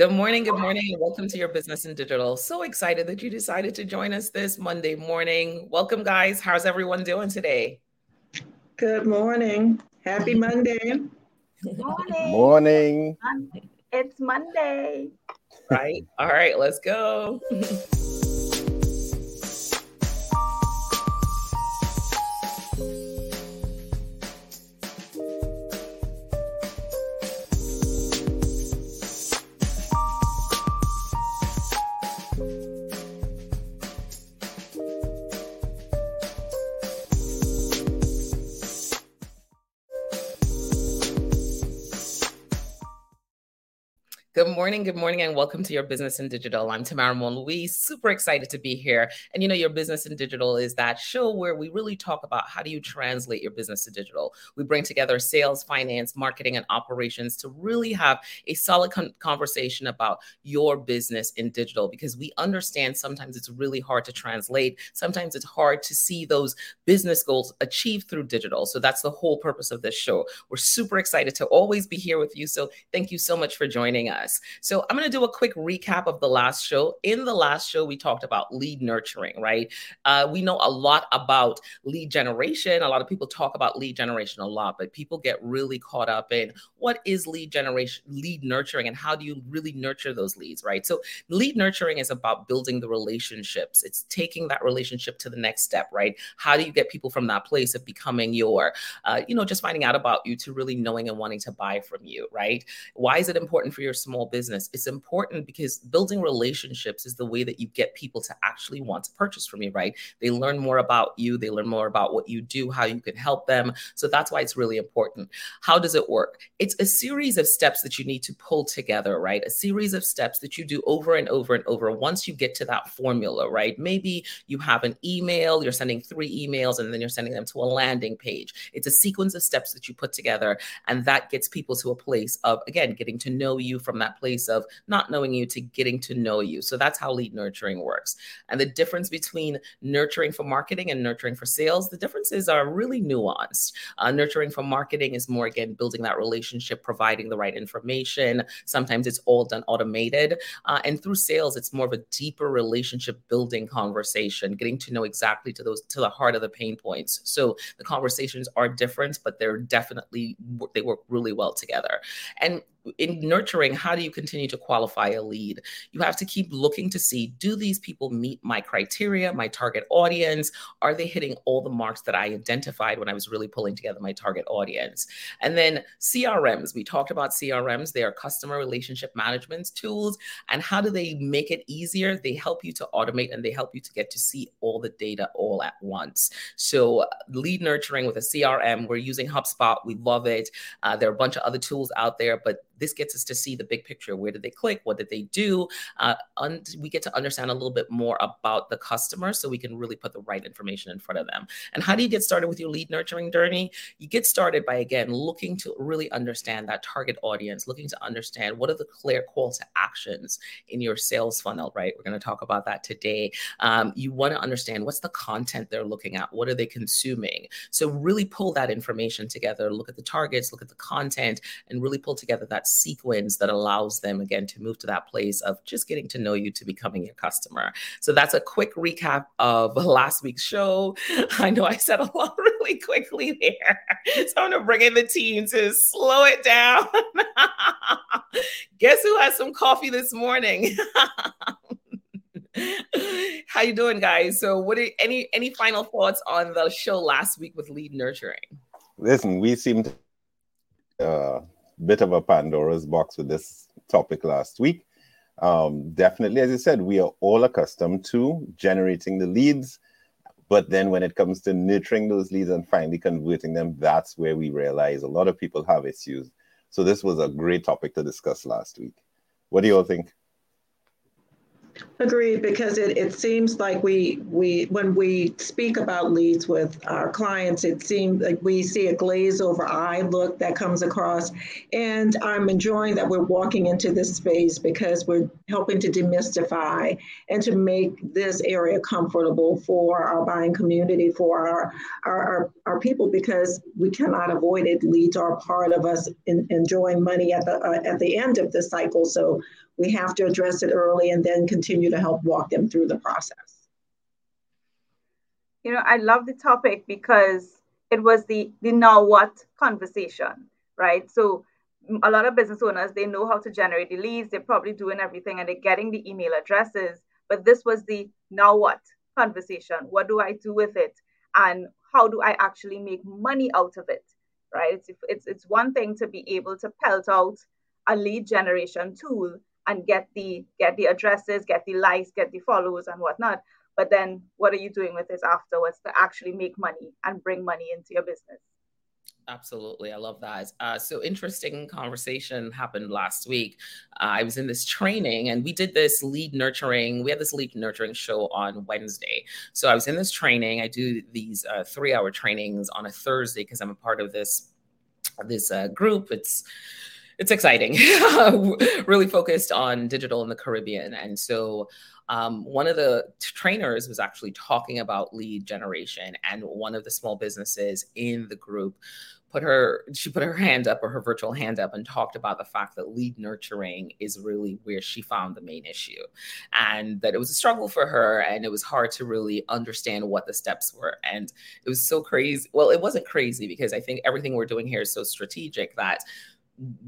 Good morning, good morning, and welcome to your business in digital. So excited that you decided to join us this Monday morning. Welcome, guys. How's everyone doing today? Good morning. Happy Monday. Morning. Morning. It's Monday. Right. All right, let's go. morning, good morning, and welcome to your Business in Digital. I'm Tamara Mon super excited to be here. And you know, your Business in Digital is that show where we really talk about how do you translate your business to digital. We bring together sales, finance, marketing, and operations to really have a solid con- conversation about your business in digital because we understand sometimes it's really hard to translate. Sometimes it's hard to see those business goals achieved through digital. So that's the whole purpose of this show. We're super excited to always be here with you. So thank you so much for joining us. So I'm going to do a quick recap of the last show. In the last show, we talked about lead nurturing, right? Uh, we know a lot about lead generation. A lot of people talk about lead generation a lot, but people get really caught up in what is lead generation, lead nurturing, and how do you really nurture those leads, right? So lead nurturing is about building the relationships. It's taking that relationship to the next step, right? How do you get people from that place of becoming your, uh, you know, just finding out about you to really knowing and wanting to buy from you, right? Why is it important for your small business, it's important because building relationships is the way that you get people to actually want to purchase from you, right? They learn more about you, they learn more about what you do, how you can help them. So that's why it's really important. How does it work? It's a series of steps that you need to pull together, right? A series of steps that you do over and over and over once you get to that formula, right? Maybe you have an email, you're sending three emails, and then you're sending them to a landing page. It's a sequence of steps that you put together, and that gets people to a place of, again, getting to know you from that place of not knowing you to getting to know you. So that's how lead nurturing works. And the difference between nurturing for marketing and nurturing for sales, the differences are really nuanced. Uh, nurturing for marketing is more, again, building that relationship, providing the right information. Sometimes it's all done automated. Uh, and through sales, it's more of a deeper relationship building conversation, getting to know exactly to those to the heart of the pain points. So the conversations are different, but they're definitely they work really well together. And in nurturing, how do you continue to qualify a lead? You have to keep looking to see do these people meet my criteria, my target audience? Are they hitting all the marks that I identified when I was really pulling together my target audience? And then CRMs, we talked about CRMs, they are customer relationship management tools. And how do they make it easier? They help you to automate and they help you to get to see all the data all at once. So, lead nurturing with a CRM, we're using HubSpot, we love it. Uh, there are a bunch of other tools out there, but this gets us to see the big picture. Where did they click? What did they do? Uh, un- we get to understand a little bit more about the customer so we can really put the right information in front of them. And how do you get started with your lead nurturing journey? You get started by, again, looking to really understand that target audience, looking to understand what are the clear call to actions in your sales funnel, right? We're going to talk about that today. Um, you want to understand what's the content they're looking at, what are they consuming? So, really pull that information together, look at the targets, look at the content, and really pull together that sequence that allows them again to move to that place of just getting to know you to becoming your customer. So that's a quick recap of last week's show. I know I said a lot really quickly there. So I'm gonna bring in the team to slow it down. Guess who has some coffee this morning? How you doing, guys? So, what are, any any final thoughts on the show last week with lead nurturing? Listen, we seemed uh, bit of a Pandora's box with this topic last week. Um, definitely, as you said, we are all accustomed to generating the leads. But then when it comes to nurturing those leads and finally converting them, that's where we realize a lot of people have issues. So this was a great topic to discuss last week. What do you all think? Agreed, because it, it seems like we we when we speak about leads with our clients, it seems like we see a glaze over eye look that comes across. And I'm enjoying that we're walking into this space because we're helping to demystify and to make this area comfortable for our buying community, for our our, our, our people, because we cannot avoid it. Leads are part of us in, enjoying money at the uh, at the end of the cycle. So we have to address it early and then continue to help walk them through the process. You know, I love the topic because it was the the now what conversation, right? So a lot of business owners they know how to generate the leads, they're probably doing everything and they're getting the email addresses, but this was the now what conversation. What do I do with it? And how do I actually make money out of it? Right? It's it's it's one thing to be able to pelt out a lead generation tool and get the get the addresses, get the likes, get the follows and whatnot. But then what are you doing with this afterwards to actually make money and bring money into your business? Absolutely. I love that. Uh, so, interesting conversation happened last week. Uh, I was in this training and we did this lead nurturing. We had this lead nurturing show on Wednesday. So, I was in this training. I do these uh, three hour trainings on a Thursday because I'm a part of this this uh, group. It's it's exciting. really focused on digital in the Caribbean. And so um, one of the trainers was actually talking about lead generation, and one of the small businesses in the group put her she put her hand up or her virtual hand up and talked about the fact that lead nurturing is really where she found the main issue and that it was a struggle for her and it was hard to really understand what the steps were and it was so crazy well it wasn't crazy because i think everything we're doing here is so strategic that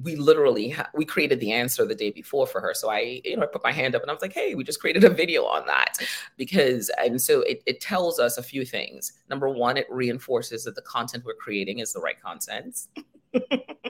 we literally ha- we created the answer the day before for her. So i you know i put my hand up and i was like hey we just created a video on that. Because and so it, it tells us a few things. Number one it reinforces that the content we're creating is the right content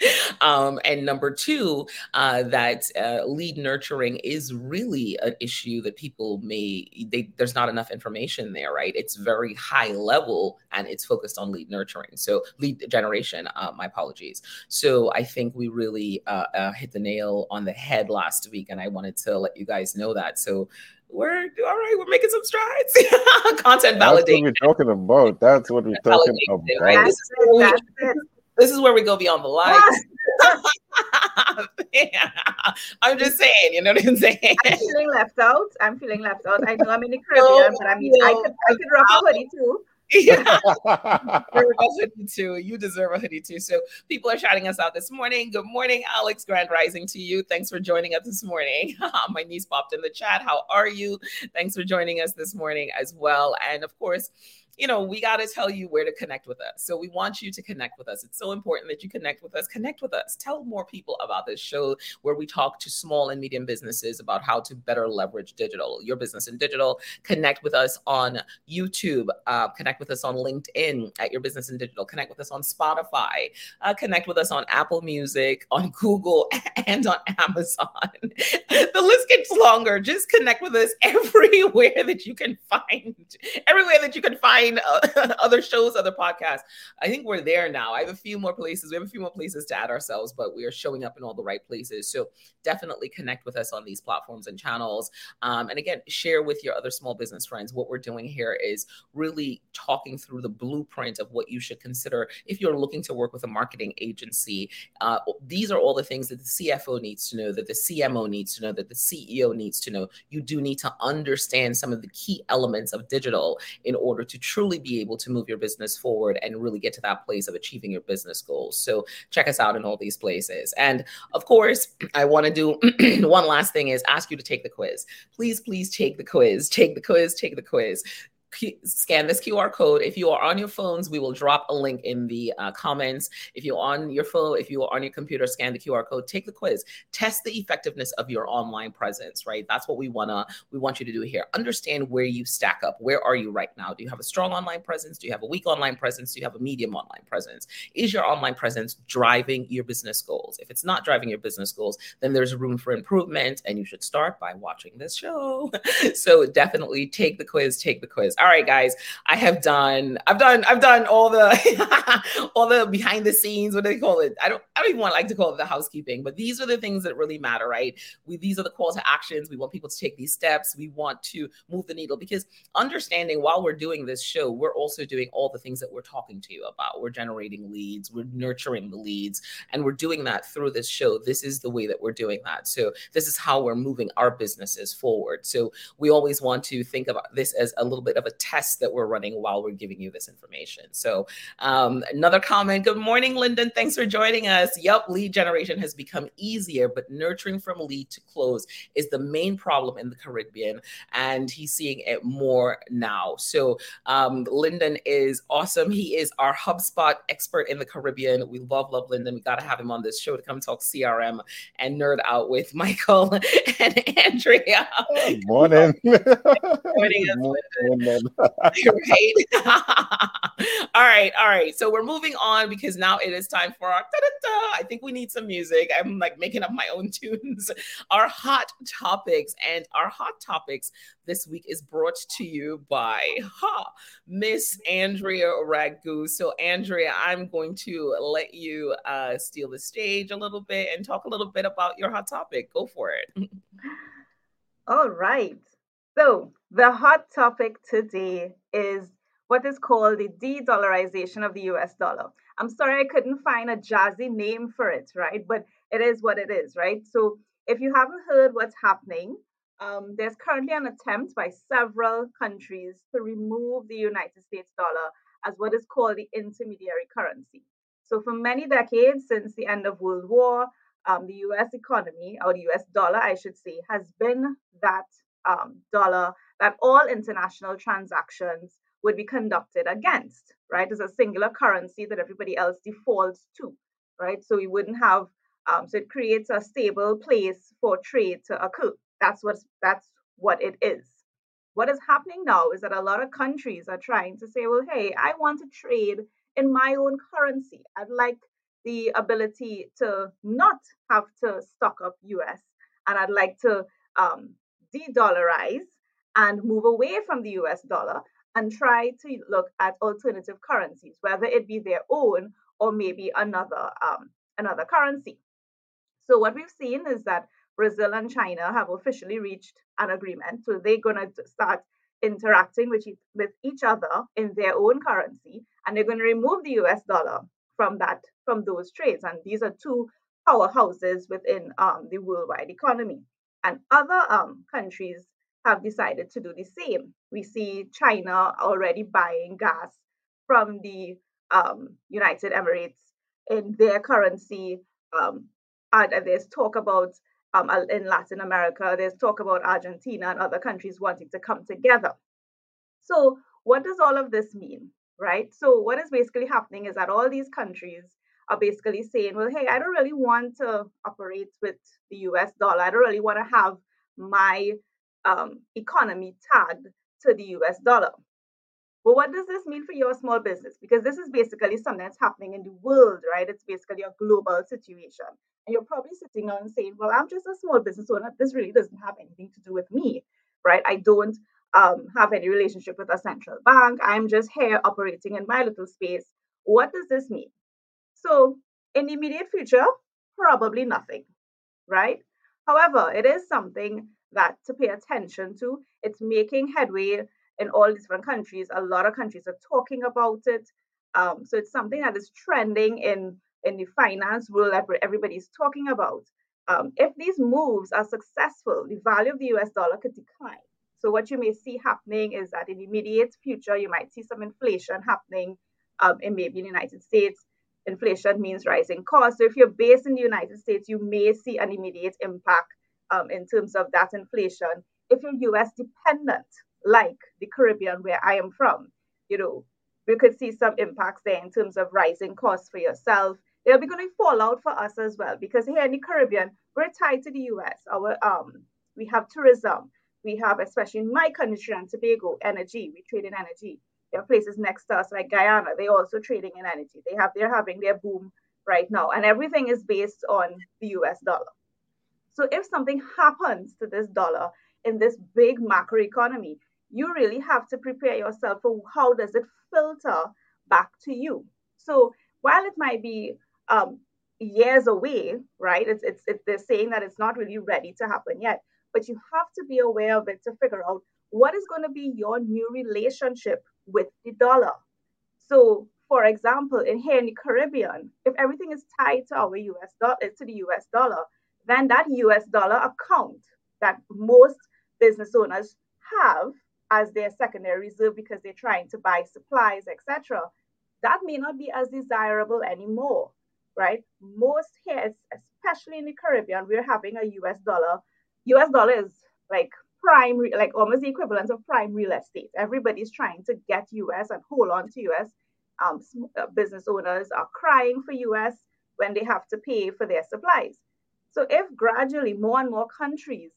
um, and number two, uh, that uh, lead nurturing is really an issue that people may they, there's not enough information there, right? It's very high level and it's focused on lead nurturing, so lead generation. Uh, my apologies. So I think we really uh, uh, hit the nail on the head last week, and I wanted to let you guys know that. So we're all right. We're making some strides. Content validation. That's what we're talking about. That's what we're talking about. Right? This, is this is where we go beyond the likes. I'm just saying, you know what I'm saying? I'm feeling left out. I'm feeling left out. I know I'm in the oh, Caribbean, no, but I mean, no. I could, I could rock a hoodie too. Yeah. you a hoodie too. You deserve a hoodie too. So people are shouting us out this morning. Good morning, Alex. Grand rising to you. Thanks for joining us this morning. My niece popped in the chat. How are you? Thanks for joining us this morning as well. And of course, you know, we got to tell you where to connect with us. So we want you to connect with us. It's so important that you connect with us. Connect with us. Tell more people about this show where we talk to small and medium businesses about how to better leverage digital, your business in digital. Connect with us on YouTube. Uh, connect with us on LinkedIn at Your Business in Digital. Connect with us on Spotify. Uh, connect with us on Apple Music, on Google, and on Amazon. the list gets longer. Just connect with us everywhere that you can find, everywhere that you can find uh, other shows, other podcasts. I think we're there now. I have a few more places. We have a few more places to add ourselves, but we are showing up in all the right places. So definitely connect with us on these platforms and channels. Um, and again, share with your other small business friends. What we're doing here is really talking through the blueprint of what you should consider if you're looking to work with a marketing agency. Uh, these are all the things that the CFO needs to know, that the CMO needs to know, that the CEO needs to know. You do need to understand some of the key elements of digital in order to truly be able to move your business forward and really get to that place of achieving your business goals. So check us out in all these places. And of course, I want to do one last thing is ask you to take the quiz. Please, please take the quiz. Take the quiz, take the quiz scan this QR code. If you are on your phones, we will drop a link in the uh, comments. If you're on your phone, if you are on your computer, scan the QR code, take the quiz, test the effectiveness of your online presence, right? That's what we wanna we want you to do here. Understand where you stack up. Where are you right now? Do you have a strong online presence? Do you have a weak online presence? Do you have a medium online presence? Is your online presence driving your business goals? If it's not driving your business goals, then there's room for improvement and you should start by watching this show. so definitely take the quiz, take the quiz. All right, guys, I have done, I've done, I've done all the, all the behind the scenes. What do they call it? I don't, I don't even want like to call it the housekeeping, but these are the things that really matter, right? We, these are the call to actions. We want people to take these steps. We want to move the needle because understanding while we're doing this show, we're also doing all the things that we're talking to you about. We're generating leads, we're nurturing the leads, and we're doing that through this show. This is the way that we're doing that. So this is how we're moving our businesses forward. So we always want to think about this as a little bit of a test that we're running while we're giving you this information. So um, another comment. Good morning, Lyndon. Thanks for joining us. Yep, lead generation has become easier, but nurturing from lead to close is the main problem in the Caribbean, and he's seeing it more now. So um, Lyndon is awesome. He is our HubSpot expert in the Caribbean. We love, love Lyndon. We got to have him on this show to come talk CRM and nerd out with Michael and Andrea. Good morning. morning. morning. right. all right, all right. So we're moving on because now it is time for our. I think we need some music. I'm like making up my own tunes. Our hot topics and our hot topics this week is brought to you by ha Miss Andrea Ragu. So Andrea, I'm going to let you uh, steal the stage a little bit and talk a little bit about your hot topic. Go for it. All right. So the hot topic today is what is called the de-dollarization of the US dollar. I'm sorry I couldn't find a jazzy name for it, right? But it is what it is, right? So if you haven't heard what's happening, um, there's currently an attempt by several countries to remove the United States dollar as what is called the intermediary currency. So, for many decades since the end of World War, um, the US economy, or the US dollar, I should say, has been that um, dollar that all international transactions would be conducted against, right? It's a singular currency that everybody else defaults to, right? So we wouldn't have, um, so it creates a stable place for trade to occur. That's what that's what it is. What is happening now is that a lot of countries are trying to say, well, hey, I want to trade in my own currency. I'd like the ability to not have to stock up US, and I'd like to um, de-dollarize and move away from the US dollar and try to look at alternative currencies, whether it be their own or maybe another um, another currency. So what we've seen is that Brazil and China have officially reached an agreement. So they're going to start interacting with each, with each other in their own currency, and they're going to remove the US dollar from that from those trades. And these are two powerhouses within um, the worldwide economy. And other um, countries have decided to do the same. We see China already buying gas from the um, United Emirates in their currency. Um, and there's talk about um, in Latin America, there's talk about Argentina and other countries wanting to come together. So, what does all of this mean, right? So, what is basically happening is that all these countries are basically saying, well, hey, I don't really want to operate with the US dollar. I don't really want to have my um, economy tagged to the US dollar. But what does this mean for your small business? Because this is basically something that's happening in the world, right? It's basically a global situation. And you're probably sitting down and saying, well, I'm just a small business owner. This really doesn't have anything to do with me, right? I don't um, have any relationship with a central bank. I'm just here operating in my little space. What does this mean? So, in the immediate future, probably nothing, right? However, it is something that to pay attention to. It's making headway in all different countries. A lot of countries are talking about it. Um, so it's something that is trending in in the finance world that everybody's talking about. Um, if these moves are successful, the value of the US dollar could decline. So what you may see happening is that in the immediate future, you might see some inflation happening um, in maybe in the United States inflation means rising costs. So if you're based in the United States, you may see an immediate impact um, in terms of that inflation. If you're US dependent, like the Caribbean where I am from, you know, we could see some impacts there in terms of rising costs for yourself. There'll be going to fall out for us as well because here in the Caribbean, we're tied to the US. Our um, we have tourism. We have, especially in my country and Tobago, energy. We trade in energy. There are places next to us like Guyana. They're also trading in energy. They have they're having their boom right now, and everything is based on the U.S. dollar. So if something happens to this dollar in this big macro economy, you really have to prepare yourself for how does it filter back to you. So while it might be um, years away, right? It's, it's it, they're saying that it's not really ready to happen yet, but you have to be aware of it to figure out what is going to be your new relationship with the dollar. So, for example, in here in the Caribbean, if everything is tied to our US dollar to the US dollar, then that US dollar account that most business owners have as their secondary reserve because they're trying to buy supplies, etc., that may not be as desirable anymore, right? Most here, especially in the Caribbean, we're having a US dollar. US dollar is like prime, like almost the equivalent of prime real estate. Everybody's trying to get US and hold on to US. Um, uh, business owners are crying for US when they have to pay for their supplies. So if gradually more and more countries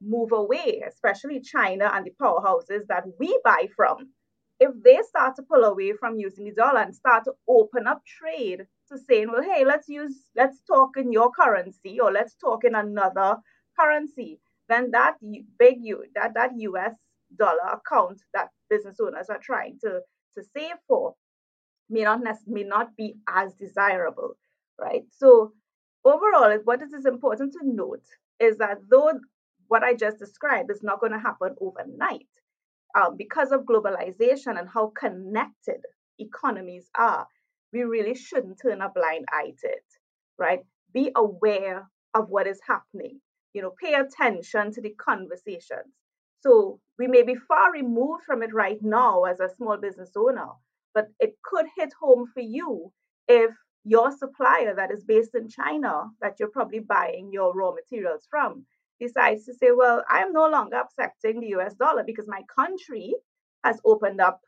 move away, especially China and the powerhouses that we buy from, if they start to pull away from using the dollar and start to open up trade to saying, well, hey, let's use, let's talk in your currency or let's talk in another currency, then that big U, that, that US dollar account that business owners are trying to, to save for may not, may not be as desirable, right? So overall, what is important to note is that though what I just described is not going to happen overnight. Um, because of globalization and how connected economies are, we really shouldn't turn a blind eye to it, right? Be aware of what is happening. You know, pay attention to the conversations. So we may be far removed from it right now as a small business owner, but it could hit home for you if your supplier that is based in China, that you're probably buying your raw materials from, decides to say, well, I'm no longer accepting the US dollar because my country has opened up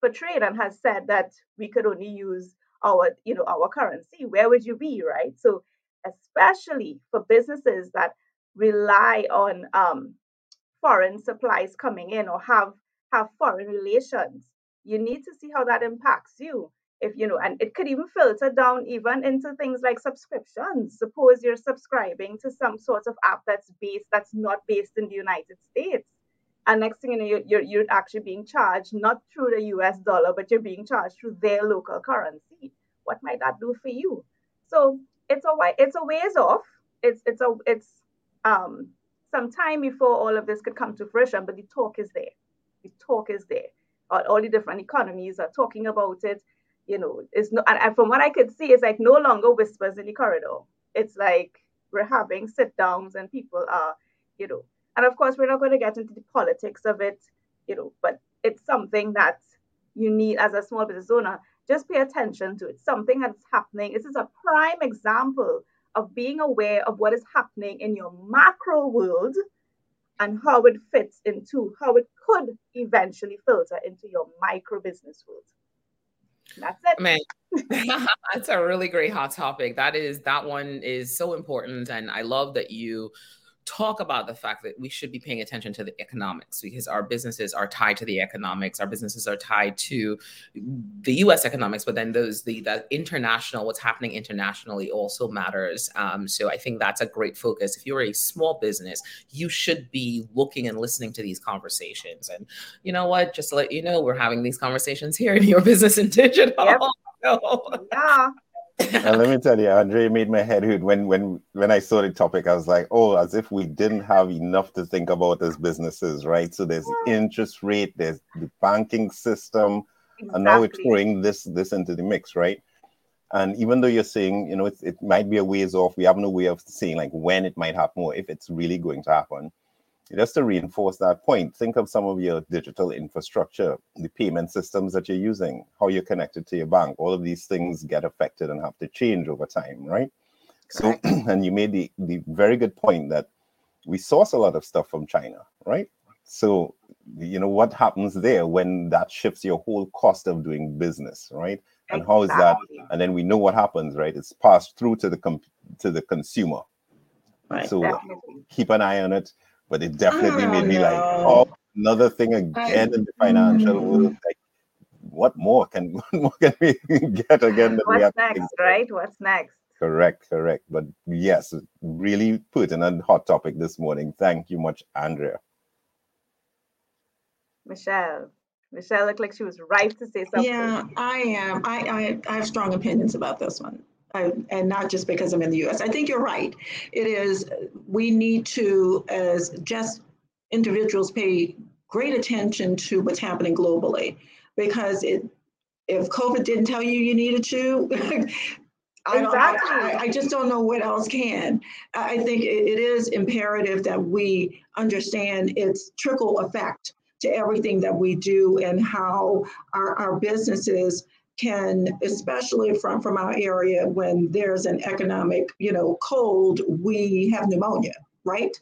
for trade and has said that we could only use our, you know, our currency. Where would you be, right? So, especially for businesses that rely on um, foreign supplies coming in or have have foreign relations, you need to see how that impacts you if you know and it could even filter down even into things like subscriptions. Suppose you're subscribing to some sort of app that's based that's not based in the united states and next thing you know you're, you're, you're actually being charged not through the us dollar but you're being charged through their local currency. What might that do for you? So it's a it's a ways off. It's it's a it's um some time before all of this could come to fruition but the talk is there. The talk is there. All the different economies are talking about it you know, it's no, and, and from what I could see, it's like no longer whispers in the corridor. It's like we're having sit downs and people are, you know, and of course, we're not going to get into the politics of it, you know, but it's something that you need as a small business owner. Just pay attention to it. Something that's happening. This is a prime example of being aware of what is happening in your macro world and how it fits into how it could eventually filter into your micro business world. That's it. Man, that's a really great hot topic. That is that one is so important, and I love that you talk about the fact that we should be paying attention to the economics because our businesses are tied to the economics. Our businesses are tied to the U.S. economics, but then those the the international, what's happening internationally, also matters. Um, so I think that's a great focus. If you're a small business, you should be looking and listening to these conversations. And you know what? Just to let you know, we're having these conversations here in your business in digital. Yep. yeah and let me tell you, Andrea made my head hurt when when when I saw the topic. I was like, oh, as if we didn't have enough to think about as businesses, right? So there's interest rate, there's the banking system, exactly. and now we're throwing this this into the mix, right? And even though you're saying, you know, it, it might be a ways off, we have no way of saying like when it might happen or if it's really going to happen just to reinforce that point, think of some of your digital infrastructure, the payment systems that you're using, how you're connected to your bank. All of these things get affected and have to change over time, right? So, and you made the, the very good point that we source a lot of stuff from China, right? So, you know, what happens there when that shifts your whole cost of doing business, right? And how is that? And then we know what happens, right? It's passed through to the com- to the consumer. Right. So Definitely. keep an eye on it but it definitely made me like, oh, another thing again in the financial mm. world. Like, what more can what more can we get again? That What's next, right? What's next? Correct, correct. But yes, really put in a hot topic this morning. Thank you much, Andrea. Michelle. Michelle looked like she was right to say something. Yeah, I am. I, I, I have strong opinions about this one. I, and not just because I'm in the US. I think you're right. It is, we need to, as just individuals, pay great attention to what's happening globally because it, if COVID didn't tell you you needed to, I, exactly. I, I, just don't know what else can. I think it is imperative that we understand its trickle effect to everything that we do and how our, our businesses can, especially from, from our area, when there's an economic, you know, cold, we have pneumonia, right?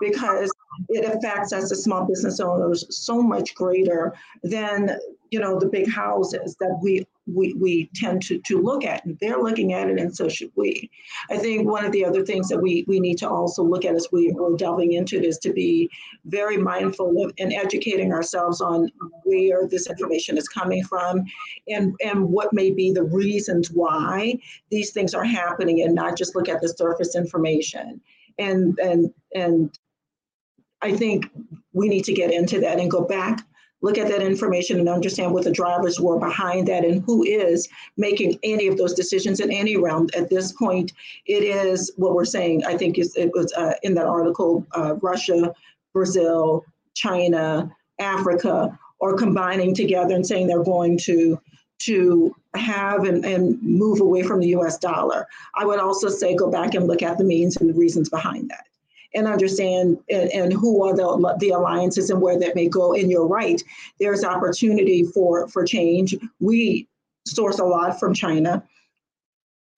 Because it affects us as small business owners so much greater than you know the big houses that we we, we tend to, to look at and they're looking at it and so should we. I think one of the other things that we, we need to also look at as we are delving into this to be very mindful of and educating ourselves on where this information is coming from and and what may be the reasons why these things are happening and not just look at the surface information. And and and I think we need to get into that and go back, look at that information and understand what the drivers were behind that and who is making any of those decisions in any realm. At this point, it is what we're saying. I think is it was uh, in that article uh, Russia, Brazil, China, Africa are combining together and saying they're going to to have and, and move away from the US dollar. I would also say go back and look at the means and the reasons behind that and understand and, and who are the, the alliances and where that may go. And you're right, there's opportunity for, for change. We source a lot from China,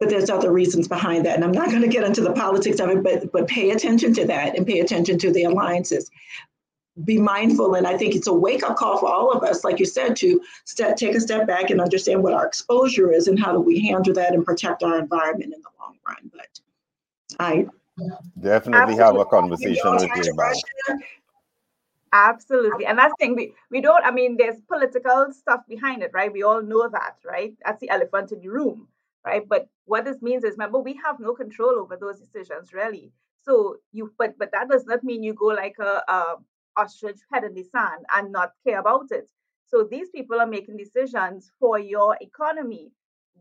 but there's other reasons behind that. And I'm not going to get into the politics of it, but, but pay attention to that and pay attention to the alliances. Be mindful, and I think it's a wake up call for all of us, like you said, to step, take a step back and understand what our exposure is and how do we handle that and protect our environment in the long run. But I Definitely Absolutely. have a conversation with you about Absolutely. And that's thing, we, we don't, I mean, there's political stuff behind it, right? We all know that, right? That's the elephant in the room, right? But what this means is, remember, we have no control over those decisions, really. So you, but but that does not mean you go like a, a ostrich head in the sand and not care about it. So these people are making decisions for your economy.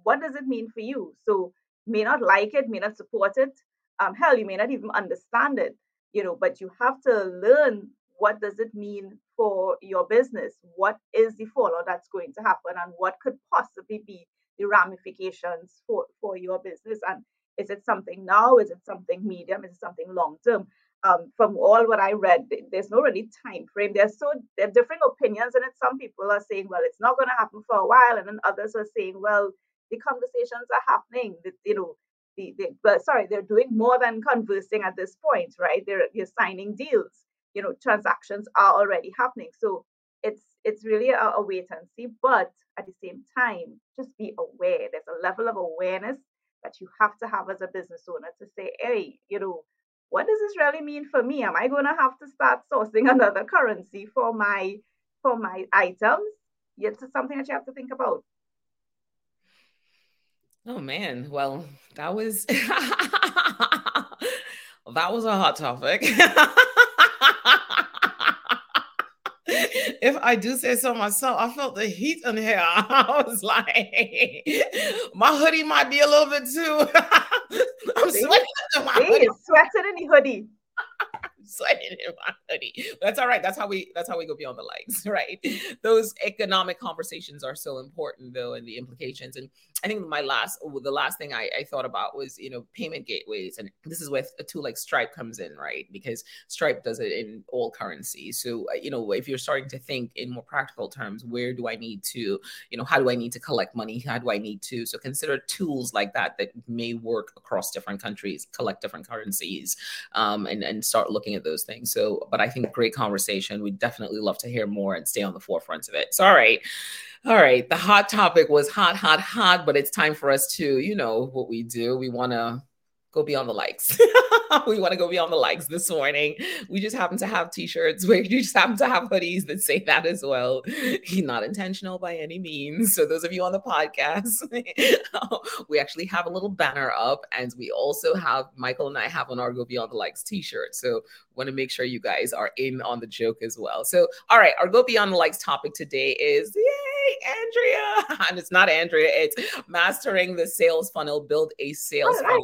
What does it mean for you? So may not like it, may not support it, um, hell, you may not even understand it, you know, but you have to learn what does it mean for your business? What is the fallout that's going to happen and what could possibly be the ramifications for, for your business? And is it something now? Is it something medium? Is it something long term? Um, from all what I read, there's no really time frame. There's so there are different opinions in it. Some people are saying, well, it's not going to happen for a while, and then others are saying, well, the conversations are happening. That you know, the, the but sorry, they're doing more than conversing at this point, right? They're you're signing deals. You know, transactions are already happening. So it's it's really a, a wait and see. But at the same time, just be aware. There's a level of awareness that you have to have as a business owner to say, hey, you know, what does this really mean for me? Am I going to have to start sourcing another currency for my for my items? It's something that you have to think about. Oh man, well, that was that was a hot topic. if I do say so myself, I felt the heat in here. I was like, my hoodie might be a little bit too. I'm sweating. In my hoodie. Sweating in the hoodie sweating in my hoodie. That's all right. That's how we that's how we go beyond the likes, right? Those economic conversations are so important though, and the implications. And I think my last the last thing I, I thought about was you know payment gateways, and this is where a tool like Stripe comes in, right? Because Stripe does it in all currencies. So uh, you know if you're starting to think in more practical terms, where do I need to, you know, how do I need to collect money? How do I need to? So consider tools like that that may work across different countries, collect different currencies, um, and and start looking at those things. So, but I think great conversation. We definitely love to hear more and stay on the forefront of it. So, all right. All right. The hot topic was hot, hot, hot, but it's time for us to, you know, what we do. We want to go beyond the likes. we want to go beyond the likes this morning. We just happen to have t-shirts. We just happen to have hoodies that say that as well. Not intentional by any means. So those of you on the podcast, we actually have a little banner up, and we also have Michael and I have on our Go Beyond the Likes t-shirt. So want to make sure you guys are in on the joke as well. So all right, our Go Beyond the Likes topic today is yay, Andrea. And it's not Andrea, it's mastering the sales funnel, build a sales funnel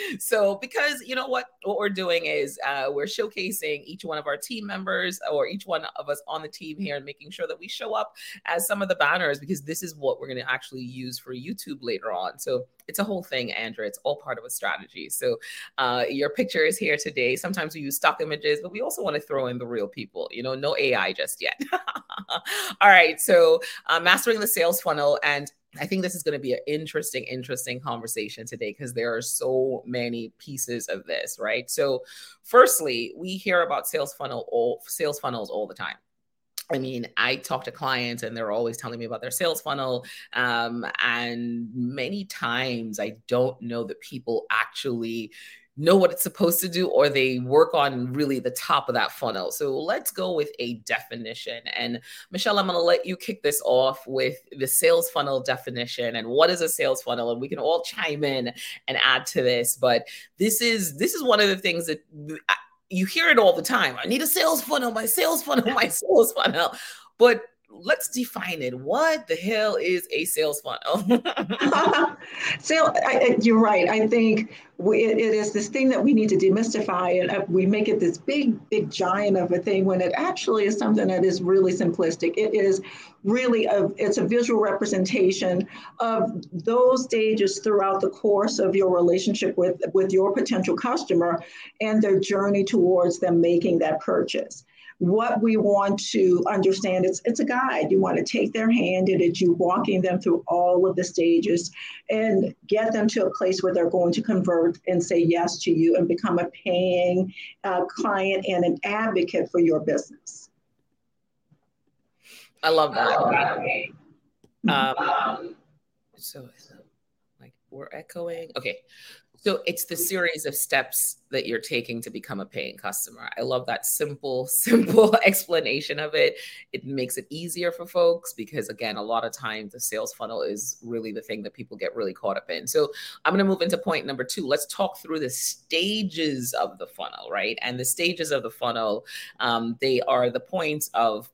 so because you know what what we're doing is uh, we're showcasing each one of our team members or each one of us on the team here and making sure that we show up as some of the banners because this is what we're going to actually use for youtube later on. So it's a whole thing Andrea it's all part of a strategy. So uh, your picture is here today. Sometimes we use stock images but we also want to throw in the real people you know no ai just yet. All right. So uh, mastering the sales funnel and I think this is going to be an interesting, interesting conversation today because there are so many pieces of this, right? So, firstly, we hear about sales funnel, all, sales funnels all the time. I mean, I talk to clients and they're always telling me about their sales funnel. Um, and many times I don't know that people actually know what it's supposed to do or they work on really the top of that funnel. So let's go with a definition. And Michelle, I'm going to let you kick this off with the sales funnel definition and what is a sales funnel and we can all chime in and add to this, but this is this is one of the things that you hear it all the time. I need a sales funnel, my sales funnel, my sales funnel. But let's define it. What the hell is a sales funnel? so I, you're right. I think we, it is this thing that we need to demystify, and uh, we make it this big, big giant of a thing when it actually is something that is really simplistic. It is really a it's a visual representation of those stages throughout the course of your relationship with with your potential customer and their journey towards them making that purchase what we want to understand it's it's a guide. You want to take their hand and it's you walking them through all of the stages and get them to a place where they're going to convert and say yes to you and become a paying uh, client and an advocate for your business. I love that. Um, so like we're echoing okay so it's the series of steps that you're taking to become a paying customer. I love that simple, simple explanation of it. It makes it easier for folks because, again, a lot of times the sales funnel is really the thing that people get really caught up in. So I'm going to move into point number two. Let's talk through the stages of the funnel, right? And the stages of the funnel, um, they are the points of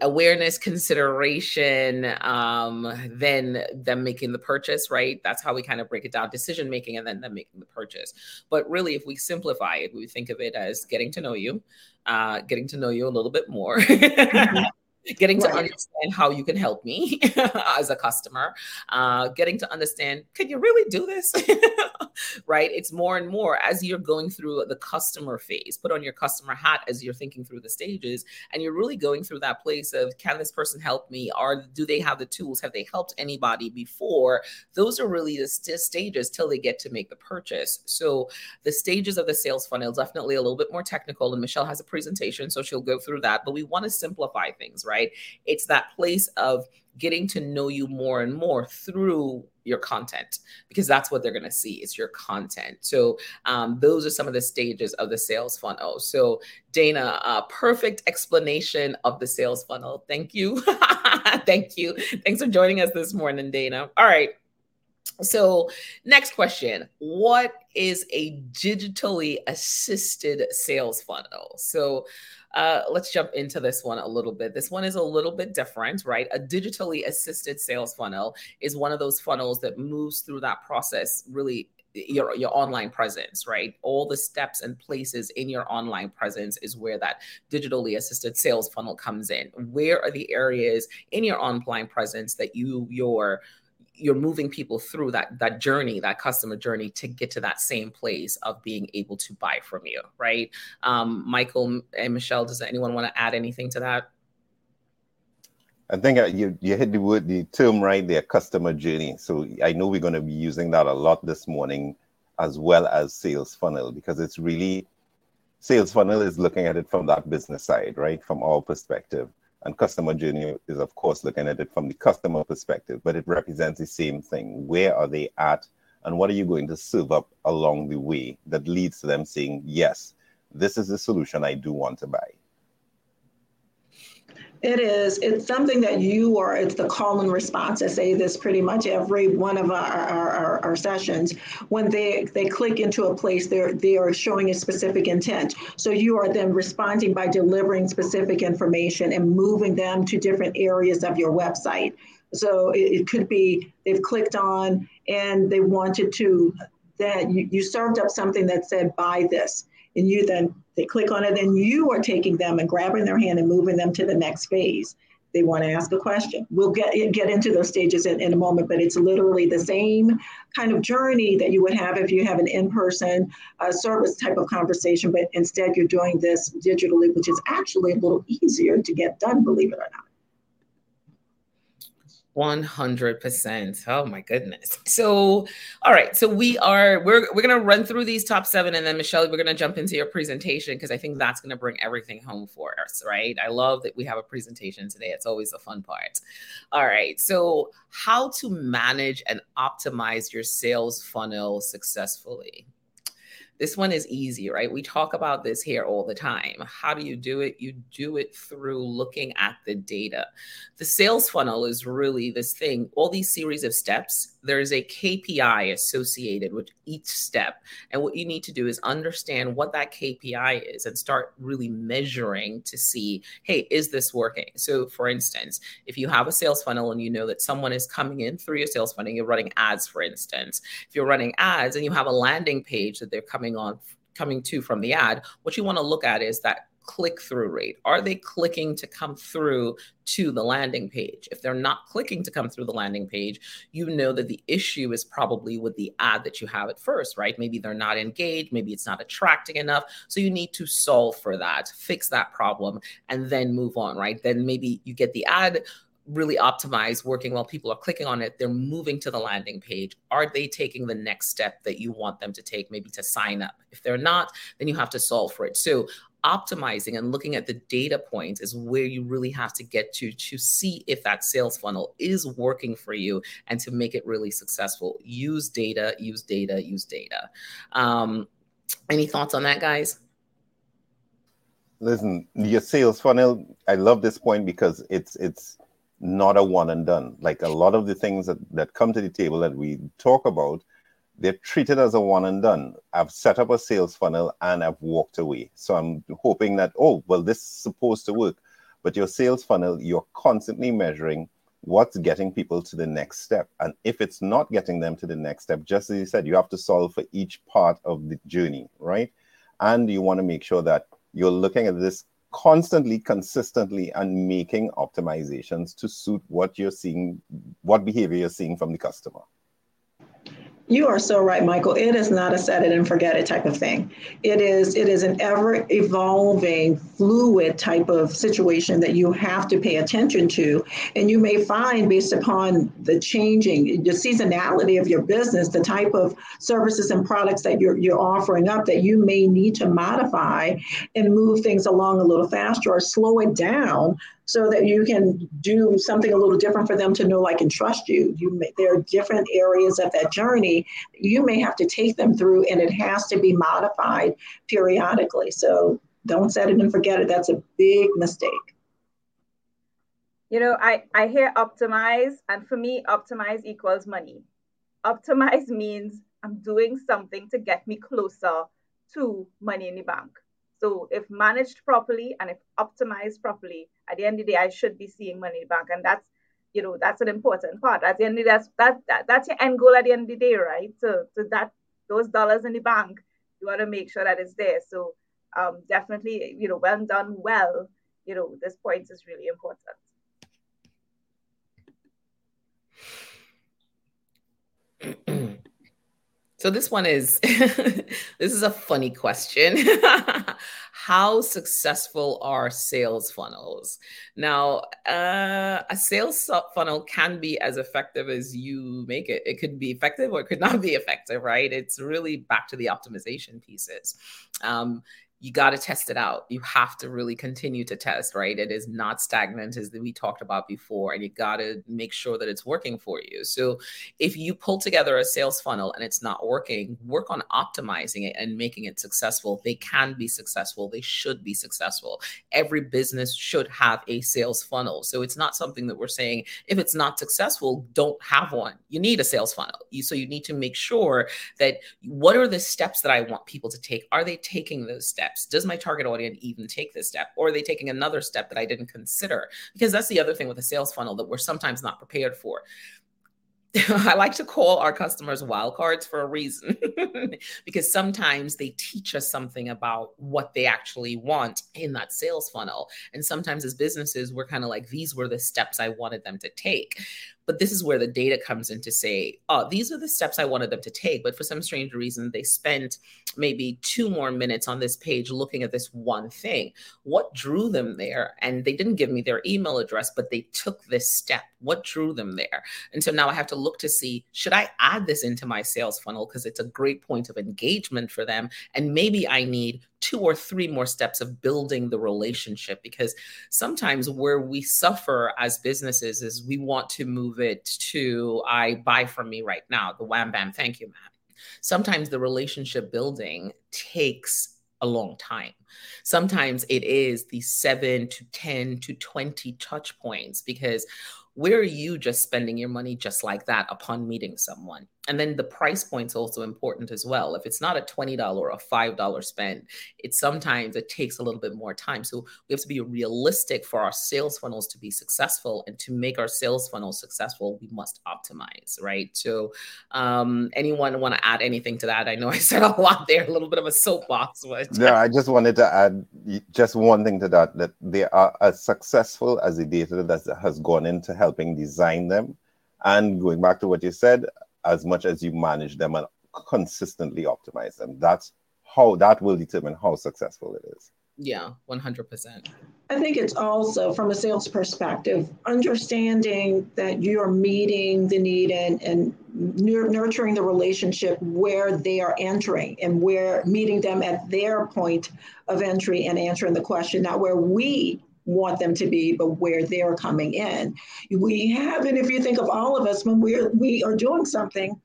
awareness consideration um, then them making the purchase right? That's how we kind of break it down decision making and then them making the purchase. But really if we simplify it we think of it as getting to know you uh, getting to know you a little bit more. Mm-hmm getting right. to understand how you can help me as a customer uh, getting to understand can you really do this? Right? It's more and more as you're going through the customer phase put on your customer hat as you're thinking through the stages and you're really going through that place of can this person help me? Or do they have the tools? Have they helped anybody before? Those are really the st- stages till they get to make the purchase. So the stages of the sales funnel definitely a little bit more technical and michelle has a presentation so she'll go through that but we want to simplify things right right? It's that place of getting to know you more and more through your content because that's what they're going to see it's your content. So um, those are some of the stages of the sales funnel. So dana perfect explanation of the sales funnel. Thank you. Thank you. Thanks for joining us this morning dana. All right. So next question. What is a digitally assisted sales funnel? So uh, let's jump into this one a little bit. This one is a little bit different, right? A digitally assisted sales funnel is one of those funnels that moves through that process really your your online presence right all the steps and places in your online presence is where that digitally assisted sales funnel comes in where are the areas in your online presence that you your you're moving people through that that journey that customer journey to get to that same place of being able to buy from you right um, michael and michelle does anyone want to add anything to that I think uh, you you hit the word the term right there, customer journey. So I know we're going to be using that a lot this morning, as well as sales funnel, because it's really sales funnel is looking at it from that business side, right, from our perspective. And customer journey is, of course, looking at it from the customer perspective, but it represents the same thing. Where are they at and what are you going to serve up along the way that leads to them saying, yes, this is the solution I do want to buy? It is. It's something that you are, it's the call and response. I say this pretty much every one of our, our, our, our, sessions. When they, they click into a place, they're, they are showing a specific intent. So you are then responding by delivering specific information and moving them to different areas of your website. So it, it could be they've clicked on and they wanted to, that you, you served up something that said, buy this and you then they click on it and you are taking them and grabbing their hand and moving them to the next phase. They want to ask a question. We'll get get into those stages in, in a moment but it's literally the same kind of journey that you would have if you have an in-person uh, service type of conversation but instead you're doing this digitally which is actually a little easier to get done believe it or not 100%. Oh my goodness. So, all right. So we are we're we're going to run through these top 7 and then Michelle we're going to jump into your presentation because I think that's going to bring everything home for us, right? I love that we have a presentation today. It's always the fun part. All right. So, how to manage and optimize your sales funnel successfully. This one is easy, right? We talk about this here all the time. How do you do it? You do it through looking at the data. The sales funnel is really this thing, all these series of steps, there's a KPI associated with each step. And what you need to do is understand what that KPI is and start really measuring to see, hey, is this working? So, for instance, if you have a sales funnel and you know that someone is coming in through your sales funnel, you're running ads, for instance. If you're running ads and you have a landing page that they're coming on coming to from the ad, what you want to look at is that click through rate. Are they clicking to come through to the landing page? If they're not clicking to come through the landing page, you know that the issue is probably with the ad that you have at first, right? Maybe they're not engaged, maybe it's not attracting enough. So you need to solve for that, fix that problem, and then move on, right? Then maybe you get the ad really optimized working while people are clicking on it they're moving to the landing page are they taking the next step that you want them to take maybe to sign up if they're not then you have to solve for it so optimizing and looking at the data points is where you really have to get to to see if that sales funnel is working for you and to make it really successful. Use data use data use data. Um, any thoughts on that guys? Listen your sales funnel i love this point because it's it's not a one and done. Like a lot of the things that, that come to the table that we talk about, they're treated as a one and done. I've set up a sales funnel and I've walked away. So I'm hoping that, oh, well, this is supposed to work. But your sales funnel, you're constantly measuring what's getting people to the next step. And if it's not getting them to the next step, just as you said, you have to solve for each part of the journey, right? And you want to make sure that you're looking at this constantly, consistently, and making optimizations to suit what you're seeing, what behavior you're seeing from the customer. You are so right, Michael. It is not a set it and forget it type of thing. It is it is an ever evolving, fluid type of situation that you have to pay attention to. And you may find based upon the changing, the seasonality of your business, the type of services and products that you're you're offering up that you may need to modify and move things along a little faster or slow it down so that you can do something a little different for them to know, like, and trust you. You may, there are different areas of that journey you may have to take them through, and it has to be modified periodically. So don't set it and forget it. That's a big mistake. You know, I, I hear optimize, and for me, optimize equals money. Optimize means I'm doing something to get me closer to money in the bank. So if managed properly and if optimized properly, at the end of the day, I should be seeing money back. And that's, you know, that's an important part. At the end of the day, that's that, that that's your end goal at the end of the day, right? So so that those dollars in the bank, you want to make sure that it's there. So um, definitely, you know, well done well, you know, this point is really important. So this one is this is a funny question. How successful are sales funnels? Now, uh, a sales funnel can be as effective as you make it. It could be effective or it could not be effective, right? It's really back to the optimization pieces. Um, you got to test it out. You have to really continue to test, right? It is not stagnant, as we talked about before, and you got to make sure that it's working for you. So, if you pull together a sales funnel and it's not working, work on optimizing it and making it successful. They can be successful, they should be successful. Every business should have a sales funnel. So, it's not something that we're saying if it's not successful, don't have one. You need a sales funnel. So, you need to make sure that what are the steps that I want people to take? Are they taking those steps? Steps. Does my target audience even take this step? Or are they taking another step that I didn't consider? Because that's the other thing with a sales funnel that we're sometimes not prepared for. I like to call our customers wildcards for a reason because sometimes they teach us something about what they actually want in that sales funnel. And sometimes as businesses, we're kind of like, these were the steps I wanted them to take. But this is where the data comes in to say, oh, these are the steps I wanted them to take. But for some strange reason, they spent maybe two more minutes on this page looking at this one thing. What drew them there? And they didn't give me their email address, but they took this step. What drew them there? And so now I have to look to see should I add this into my sales funnel? Because it's a great point of engagement for them. And maybe I need two or three more steps of building the relationship because sometimes where we suffer as businesses is we want to move it to I buy from me right now, the wham bam, thank you, man. Sometimes the relationship building takes a long time. Sometimes it is the seven to 10 to 20 touch points because where are you just spending your money just like that upon meeting someone? And then the price point's also important as well. If it's not a $20 or a $5 spend, it sometimes it takes a little bit more time. So we have to be realistic for our sales funnels to be successful. And to make our sales funnels successful, we must optimize, right? So um, anyone want to add anything to that? I know I said a lot there, a little bit of a soapbox. But... Yeah, I just wanted to add just one thing to that, that they are as successful as the data that has gone into helping design them. And going back to what you said, as much as you manage them and consistently optimize them. That's how that will determine how successful it is. Yeah, 100%. I think it's also from a sales perspective, understanding that you're meeting the need and, and nurturing the relationship where they are entering and where meeting them at their point of entry and answering the question, not where we want them to be, but where they're coming in. We have, and if you think of all of us, when we're we are doing something,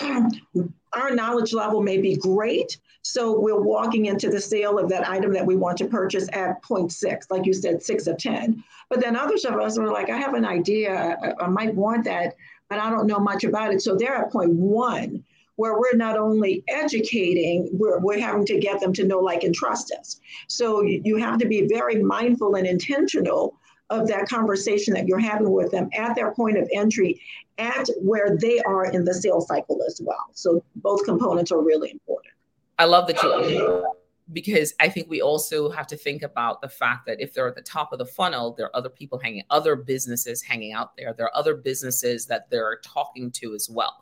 our knowledge level may be great. So we're walking into the sale of that item that we want to purchase at 0.6, like you said, six of 10. But then others of us are like, I have an idea, I, I might want that, but I don't know much about it. So they're at 0.1 where we're not only educating, we're, we're having to get them to know, like, and trust us. So you have to be very mindful and intentional of that conversation that you're having with them at their point of entry, at where they are in the sales cycle as well. So both components are really important. I love that you because I think we also have to think about the fact that if they're at the top of the funnel, there are other people hanging, other businesses hanging out there. There are other businesses that they're talking to as well.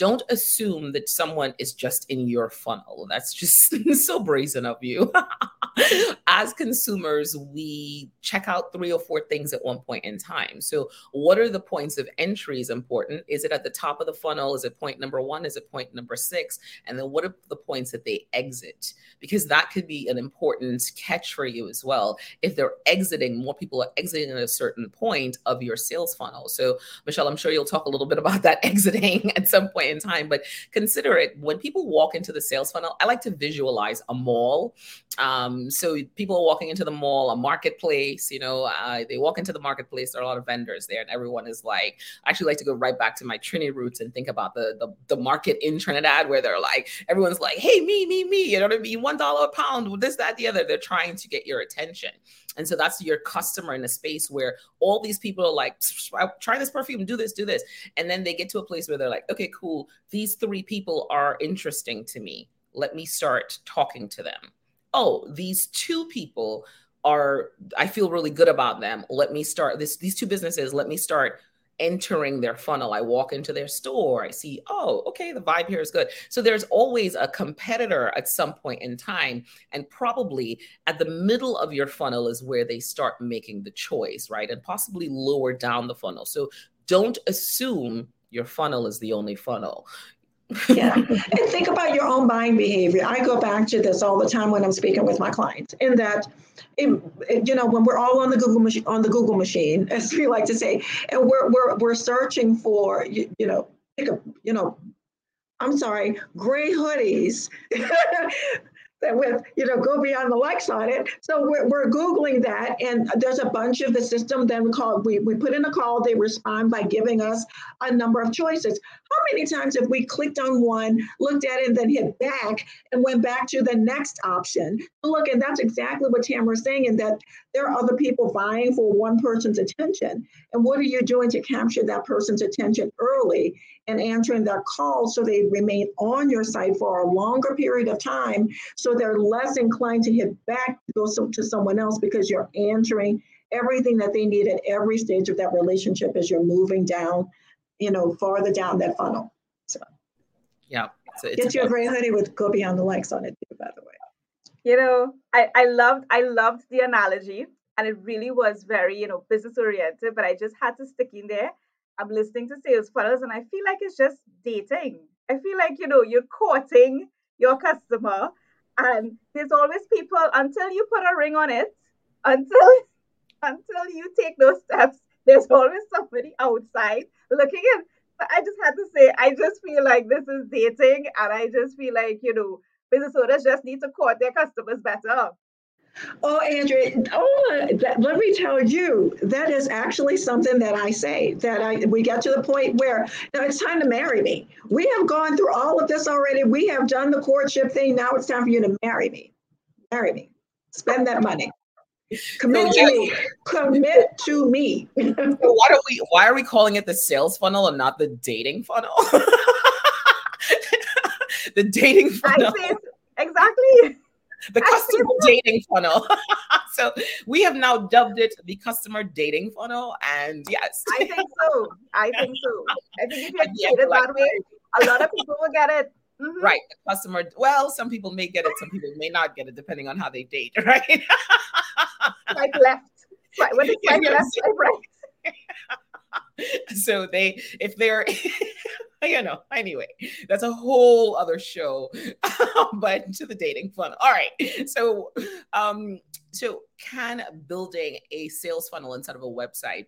Don't assume that someone is just in your funnel. That's just so brazen of you. As consumers, we check out three or four things at one point in time. So, what are the points of entry is important? Is it at the top of the funnel? Is it point number one? Is it point number six? And then what are the points that they exit? Because that could be an important catch for you as well. If they're exiting, more people are exiting at a certain point of your sales funnel. So, Michelle, I'm sure you'll talk a little bit about that exiting at some point in time, but consider it when people walk into the sales funnel, I like to visualize a mall. Um, so, people are walking into the mall, a marketplace, you know, uh, they walk into the marketplace, there are a lot of vendors there, and everyone is like, I actually like to go right back to my Trini roots and think about the, the, the market in Trinidad where they're like, everyone's like, hey, me, me, me, you know what I mean? $1 a pound, this, that, the other. They're trying to get your attention. And so that's your customer in a space where all these people are like, try this perfume, do this, do this. And then they get to a place where they're like, okay, cool. These three people are interesting to me. Let me start talking to them. Oh, these two people are, I feel really good about them. Let me start this, these two businesses, let me start entering their funnel. I walk into their store, I see, oh, okay, the vibe here is good. So there's always a competitor at some point in time. And probably at the middle of your funnel is where they start making the choice, right? And possibly lower down the funnel. So don't assume your funnel is the only funnel yeah. And think about your own buying behavior. I go back to this all the time when I'm speaking with my clients in that it, it, you know when we're all on the Google machine on the Google machine as we like to say and we're we're we're searching for you, you know pick a you know I'm sorry, gray hoodies that with you know go beyond the likes on it so we're, we're googling that and there's a bunch of the system then we call we, we put in a call they respond by giving us a number of choices how many times have we clicked on one looked at it and then hit back and went back to the next option? Look and that's exactly what tamara's saying and that there are other people vying for one person's attention. And what are you doing to capture that person's attention early and answering their calls so they remain on your site for a longer period of time so they're less inclined to hit back to go to someone else because you're answering everything that they need at every stage of that relationship as you're moving down you know farther down that funnel. So yeah so get you a gray hoodie with go beyond the likes on it too by the way. You know i i loved i loved the analogy and it really was very you know business oriented but i just had to stick in there. I'm listening to sales funnels and I feel like it's just dating. I feel like, you know, you're courting your customer and there's always people until you put a ring on it, until until you take those steps, there's always somebody outside looking in. I just had to say, I just feel like this is dating, and I just feel like, you know, business owners just need to court their customers better. Oh, Andrea, oh, that, let me tell you, that is actually something that I say that I we get to the point where now it's time to marry me. We have gone through all of this already. We have done the courtship thing. Now it's time for you to marry me. Marry me. Spend that money. Commit to me. Commit to me. why do we why are we calling it the sales funnel and not the dating funnel? the dating funnel. Exactly the customer dating funnel. so we have now dubbed it the customer dating funnel. And yes, I think so. I think so. I think if you yeah, it that way, a lot of people will get it. Mm-hmm. Right. The customer, well, some people may get it, some people may not get it, depending on how they date, right? Swipe left. Swipe, what is swipe left, swipe right? so they if they're you know anyway that's a whole other show but to the dating funnel all right so um so can building a sales funnel instead of a website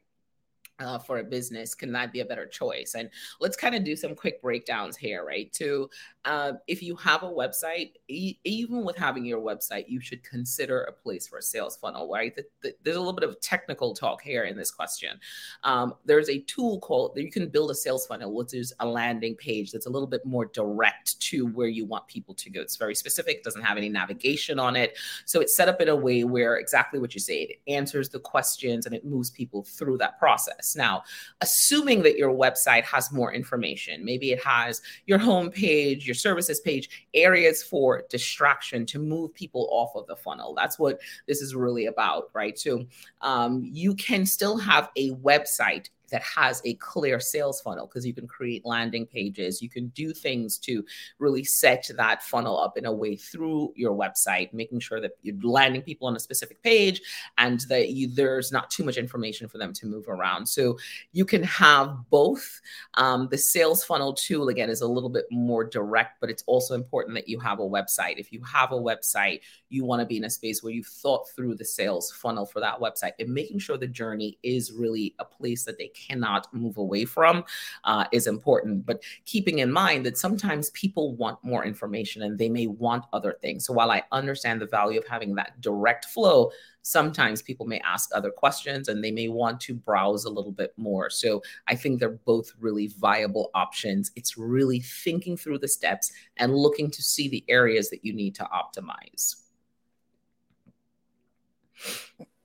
uh, for a business can that be a better choice? And let's kind of do some quick breakdowns here right? To uh, if you have a website e- even with having your website you should consider a place for a sales funnel right? The, the, there's a little bit of technical talk here in this question. Um, there's a tool called you can build a sales funnel which is a landing page that's a little bit more direct to where you want people to go. It's very specific doesn't have any navigation on it. So it's set up in a way where exactly what you say it answers the questions and it moves people through that process now, assuming that your website has more information, maybe it has your home page, your services page, areas for distraction to move people off of the funnel. That's what this is really about, right? So um, you can still have a website that has a clear sales funnel because you can create landing pages. You can do things to really set that funnel up in a way through your website, making sure that you're landing people on a specific page and that you, there's not too much information for them to move around. So you can have both. Um, the sales funnel tool, again, is a little bit more direct, but it's also important that you have a website. If you have a website, you want to be in a space where you've thought through the sales funnel for that website and making sure the journey is really a place that they cannot move away from uh, is important. But keeping in mind that sometimes people want more information and they may want other things. So while I understand the value of having that direct flow, sometimes people may ask other questions and they may want to browse a little bit more. So I think they're both really viable options. It's really thinking through the steps and looking to see the areas that you need to optimize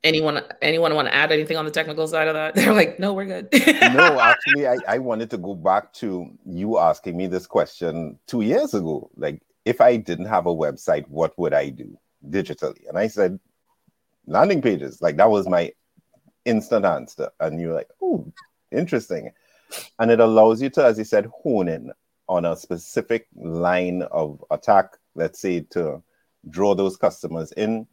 anyone anyone want to add anything on the technical side of that? They're like no we're good. No actually I, I wanted to go back to you asking me this question two years ago. Like if i didn't have a website what would i do digitally? And i said landing pages. Like that was my instant answer. And you're like oh interesting. And it allows you to as you said hone in on a specific line of attack let's say to draw those customers in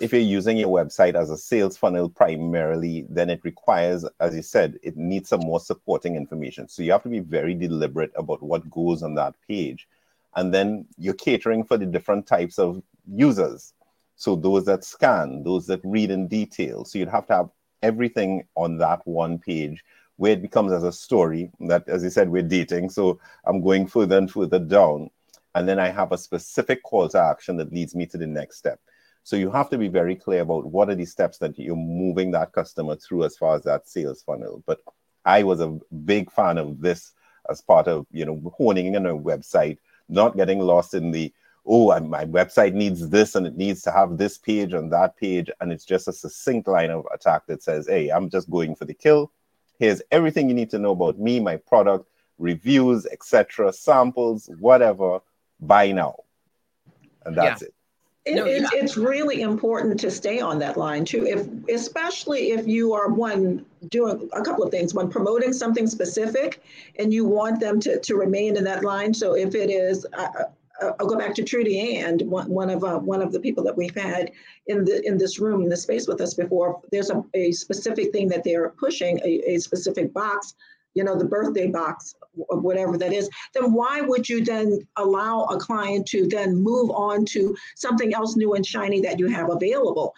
if you're using your website as a sales funnel primarily, then it requires, as you said, it needs some more supporting information. So you have to be very deliberate about what goes on that page. And then you're catering for the different types of users. So those that scan, those that read in detail. So you'd have to have everything on that one page where it becomes as a story that, as you said, we're dating. So I'm going further and further down. And then I have a specific call to action that leads me to the next step. So you have to be very clear about what are the steps that you're moving that customer through as far as that sales funnel. But I was a big fan of this as part of you know honing in a website, not getting lost in the oh my website needs this and it needs to have this page and that page, and it's just a succinct line of attack that says, hey, I'm just going for the kill. Here's everything you need to know about me, my product, reviews, etc., samples, whatever. Buy now, and that's yeah. it. It, no, it's, it's really important to stay on that line too. If especially if you are one doing a couple of things, one promoting something specific, and you want them to to remain in that line. So if it is, uh, uh, I'll go back to Trudy and one, one of uh, one of the people that we've had in the in this room in the space with us before. There's a, a specific thing that they're pushing, a, a specific box you know, the birthday box or whatever that is, then why would you then allow a client to then move on to something else new and shiny that you have available?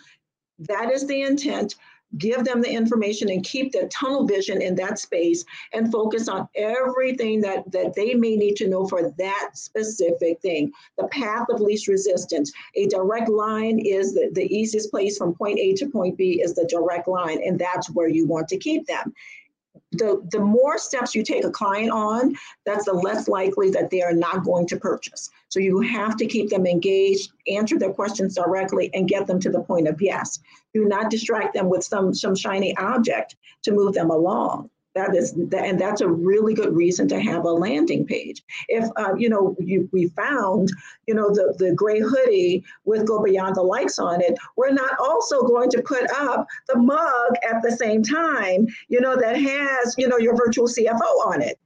That is the intent. Give them the information and keep the tunnel vision in that space and focus on everything that, that they may need to know for that specific thing. The path of least resistance. A direct line is the, the easiest place from point A to point B is the direct line, and that's where you want to keep them the, the more steps you take a client on, that's the less likely that they are not going to purchase. So you have to keep them engaged, answer their questions directly, and get them to the point of yes. Do not distract them with some, some shiny object to move them along that is and that's a really good reason to have a landing page. If uh, you know you, we found you know the, the gray hoodie with go beyond the likes on it we're not also going to put up the mug at the same time you know that has you know your virtual cfo on it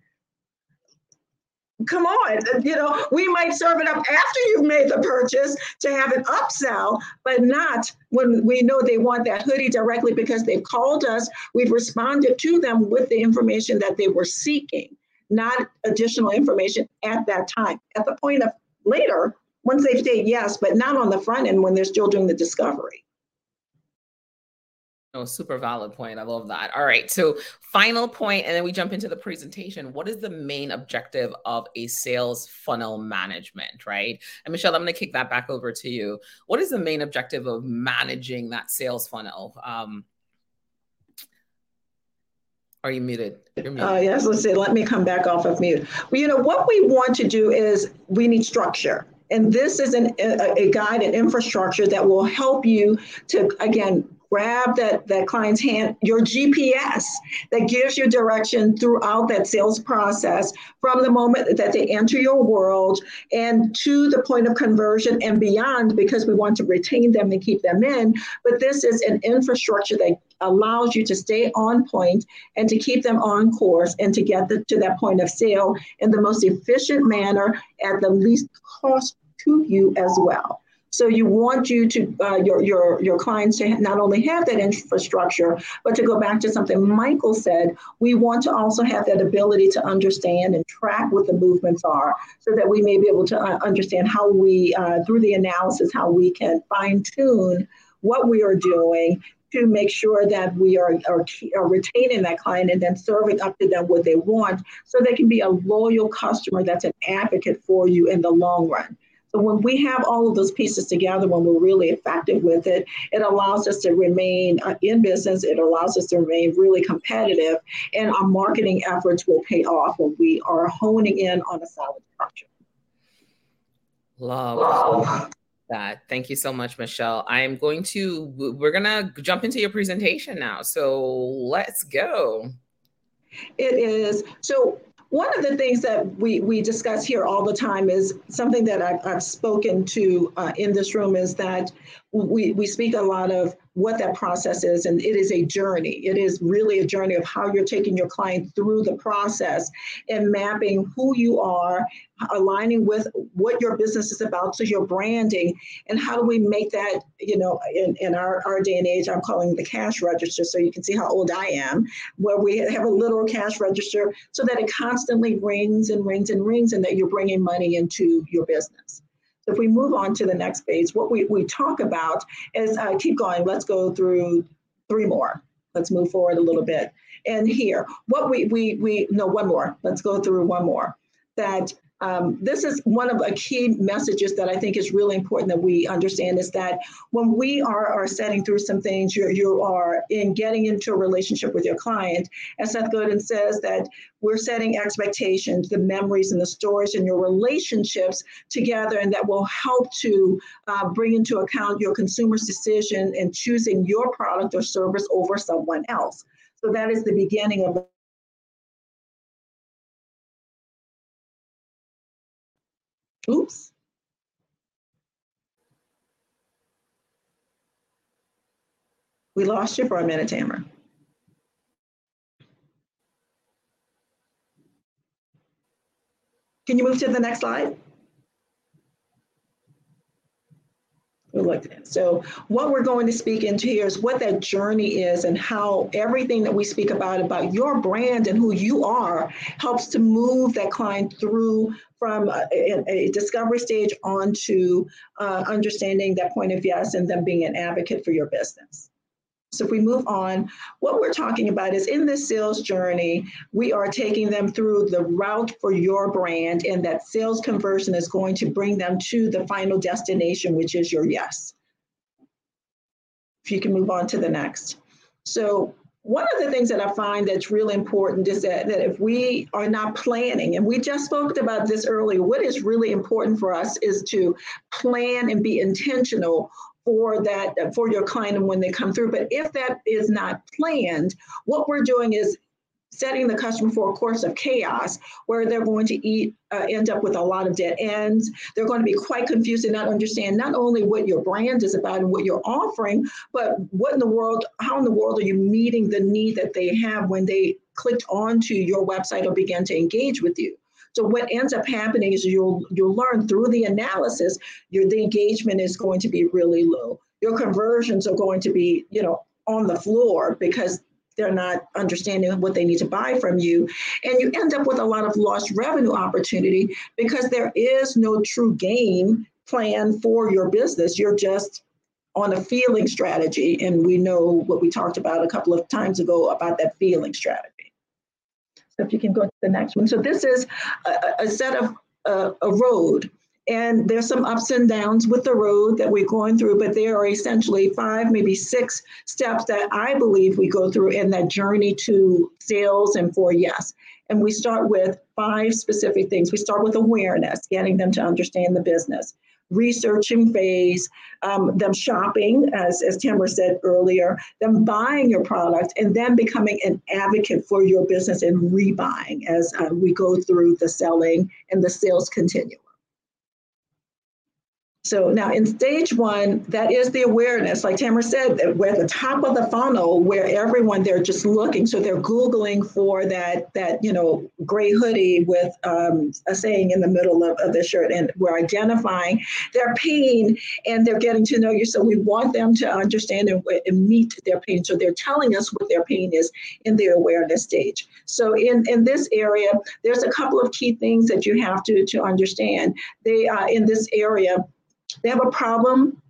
come on, you know, we might serve it up after you've made the purchase to have an upsell, but not when we know they want that hoodie directly because they've called us. We've responded to them with the information that they were seeking, not additional information at that time. At the point of later, once they've said yes, but not on the front end when they're still doing the discovery. Oh, super valid point. I love that. All right. So, final point, and then we jump into the presentation. What is the main objective of a sales funnel management, right? And Michelle, I'm going to kick that back over to you. What is the main objective of managing that sales funnel? Um, are you muted? Muted. Uh, yes, let's see. Let me come back off of mute. Well, you know, what we want to do is we need structure. And this is an, a, a guide and infrastructure that will help you to, again, grab that, that client's hand, your GPS that gives you direction throughout that sales process from the moment that they enter your world and to the point of conversion and beyond, because we want to retain them and keep them in. But this is an infrastructure that allows you to stay on point and to keep them on course and to get the, to that point of sale in the most efficient manner at the least cost to you as well. So you want you to uh, your your your clients to not only have that infrastructure, but to go back to something Michael said, we want to also have that ability to understand and track what the movements are, so that we may be able to uh, understand how we uh, through the analysis how we can fine tune what we are doing to make sure that we are, are, are, retaining that client and then serving up to them what they want so they can be a loyal customer that's an advocate for you in the long run. So when we have all of those pieces together, when we're really effective with it, it allows us to remain uh, in business. It allows us to remain really competitive, and our marketing efforts will pay off when we are honing in on a solid structure. Love that. Thank you so much, Michelle. I'm going to, we're going to jump into your presentation now. So let's go. It is. So one of the things that we, we discuss here all the time is something that I've, I've spoken to uh, in this room is that we, we speak a lot of what that process is. And it is a journey. It is really a journey of how you're taking your client through the process and mapping who you are, aligning with what your business is about, so your branding, and how do we make that, you know, in, in our, our day and age, I'm calling the cash register, so you can see how old I am, where we have a literal cash register so that it constantly rings and rings and rings and that you're bringing money into your business. If we move on to the next page, what we, we talk about is, uh, keep going, let's go through three more. Let's move forward a little bit. And here, what we, we, we, no, one more. Let's go through one more. That um, this is one of the key messages that I think is really important that we understand is that when we are, are setting through some things, you you are in getting into a relationship with your client, as Seth Godin says, that we're setting expectations, the memories and the stories and your relationships together, and that will help to uh, bring into account your consumer's decision in choosing your product or service over someone else. So that is the beginning of Oops. We lost you for a minute, Tamara. Can you move to the next slide? We looked at. So what we're going to speak into here is what that journey is and how everything that we speak about about your brand and who you are helps to move that client through from a, a discovery stage onto uh, understanding that point of yes and then being an advocate for your business. So if we move on, what we're talking about is in this sales journey, we are taking them through the route for your brand, and that sales conversion is going to bring them to the final destination, which is your yes. If you can move on to the next. So one of the things that I find that's really important is that, that if we are not planning, and we just spoke about this earlier, what is really important for us is to plan and be intentional for that for your client and when they come through. But if that is not planned, what we're doing is setting the customer for a course of chaos where they're going to eat uh, end up with a lot of dead ends they're going to be quite confused and not understand not only what your brand is about and what you're offering but what in the world how in the world are you meeting the need that they have when they clicked onto your website or began to engage with you so what ends up happening is you'll you'll learn through the analysis, your the engagement is going to be really low. Your conversions are going to be, you know, on the floor because they're not understanding what they need to buy from you. And you end up with a lot of lost revenue opportunity because there is no true game plan for your business. You're just on a feeling strategy. And we know what we talked about a couple of times ago about that feeling strategy. So if you can go to the next one. So this is a, a set of uh, a road. And there's some ups and downs with the road that we're going through, but there are essentially five, maybe six steps that I believe we go through in that journey to sales and for yes. And we start with five specific things. We start with awareness, getting them to understand the business researching phase, um, them shopping, as, as Tamara said earlier, them buying your product, and then becoming an advocate for your business and rebuying as uh, we go through the selling and the sales continuum. So now in stage one, that is the awareness. Like Tamara said, we're at the top of the funnel where everyone they're just looking. So they're Googling for that that you know gray hoodie with um, a saying in the middle of, of the shirt, and we're identifying their pain and they're getting to know you. So we want them to understand and, and meet their pain. So they're telling us what their pain is in the awareness stage. So in in this area, there's a couple of key things that you have to to understand. They uh, in this area they have a problem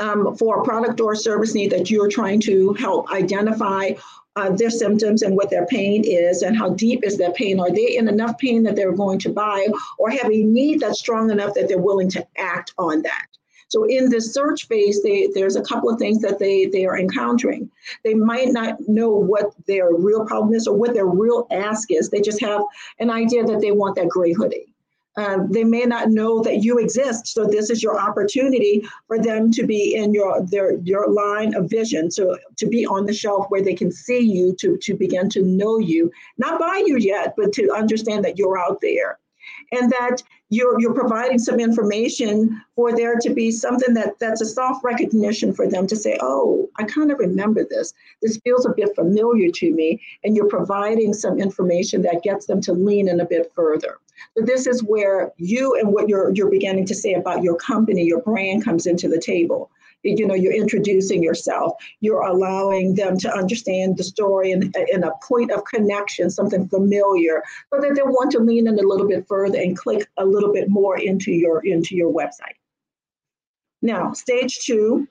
um, for a product or service need that you're trying to help identify uh, their symptoms and what their pain is and how deep is their pain. Are they in enough pain that they're going to buy or have a need that's strong enough that they're willing to act on that? So in the search phase, they, there's a couple of things that they, they are encountering. They might not know what their real problem is or what their real ask is. They just have an idea that they want that gray hoodie. Um, they may not know that you exist. So this is your opportunity for them to be in your their your line of vision. So to be on the shelf where they can see you, to to begin to know you, not buy you yet, but to understand that you're out there. And that you're you're providing some information for there to be something that that's a soft recognition for them to say, oh, I kind of remember this. This feels a bit familiar to me, and you're providing some information that gets them to lean in a bit further. So this is where you and what you're you're beginning to say about your company, your brand comes into the table you know you're introducing yourself. You're allowing them to understand the story in, in a point of connection something familiar so that they want to lean in a little bit further and click a little bit more into your into your website. Now stage two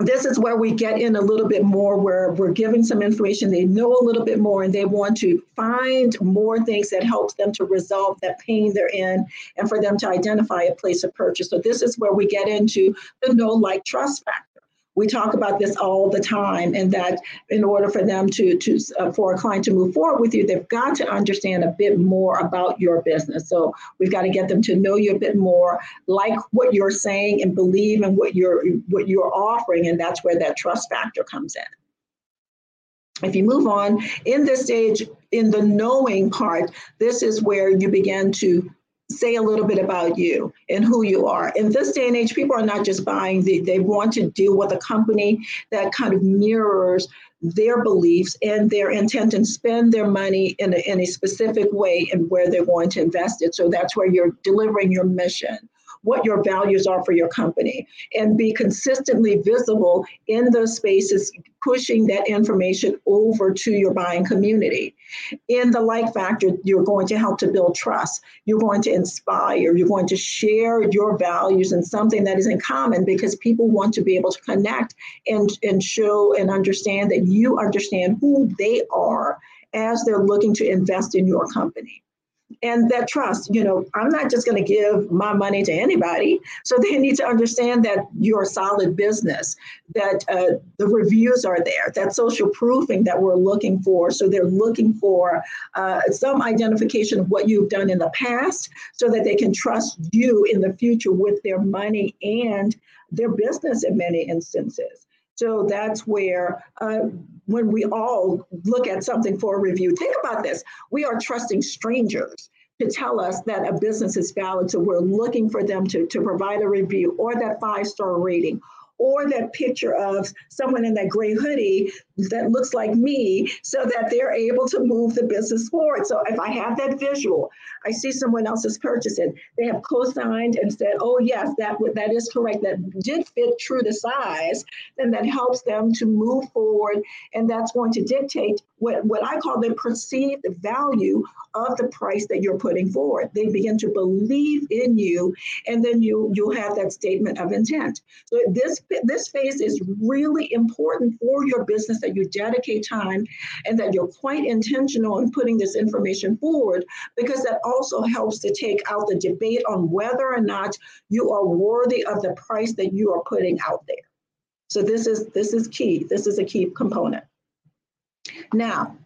this is where we get in a little bit more where we're giving some information they know a little bit more and they want to find more things that helps them to resolve that pain they're in and for them to identify a place of purchase. So this is where we get into the no like trust factor we talk about this all the time and that in order for them to to uh, for a client to move forward with you they've got to understand a bit more about your business. So we've got to get them to know you a bit more like what you're saying and believe in what you're what you're offering and that's where that trust factor comes in. If you move on in this stage in the knowing part this is where you begin to say a little bit about you and who you are. In this day and age, people are not just buying, they, they want to deal with a company that kind of mirrors their beliefs and their intent and spend their money in a, in a specific way and where they're going to invest it. So that's where you're delivering your mission what your values are for your company and be consistently visible in those spaces, pushing that information over to your buying community. In the like factor, you're going to help to build trust. You're going to inspire. You're going to share your values and something that is in common because people want to be able to connect and, and show and understand that you understand who they are as they're looking to invest in your company and that trust you know i'm not just going to give my money to anybody. So they need to understand that you're a solid business that uh, the reviews are there that social proofing that we're looking for. So they're looking for uh, some identification of what you've done in the past so that they can trust you in the future with their money and their business in many instances so that's where, uh, when we all look at something for a review, think about this. We are trusting strangers to tell us that a business is valid. So we're looking for them to, to provide a review or that five star rating or that picture of someone in that gray hoodie that looks like me so that they're able to move the business forward. So if I have that visual, I see someone else has purchased it, they have co-signed and said, oh yes, that, that is correct, that did fit true to size, then that helps them to move forward and that's going to dictate what, what I call the perceived value of the price that you're putting forward. They begin to believe in you and then you, you have that statement of intent. So this, this phase is really important for your business that you dedicate time and that you're quite intentional in putting this information forward because that also helps to take out the debate on whether or not you are worthy of the price that you are putting out there. So this is this is key. This is a key component. Now,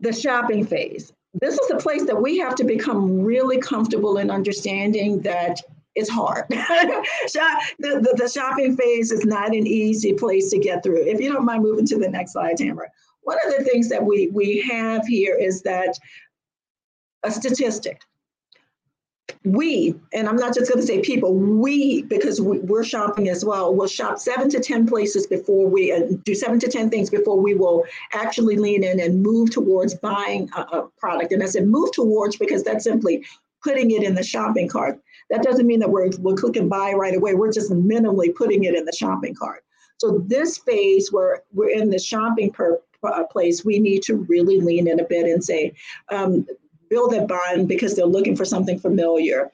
the shopping phase. This is a place that we have to become really comfortable in understanding that it's hard. the, the, the, shopping phase is not an easy place to get through. If you don't mind moving to the next slide, Tamara. One of the things that we, we have here is that a statistic. We, and I'm not just going to say people, we, because we, are shopping as well, will shop seven to 10 places before we uh, do seven to 10 things before we will actually lean in and move towards buying a, a product. And I said move towards because that's simply putting it in the shopping cart. That doesn't mean that we're, we're clicking buy right away. We're just minimally putting it in the shopping cart. So this phase where we're in the shopping per, uh, place, we need to really lean in a bit and say, um, build that bond because they're looking for something familiar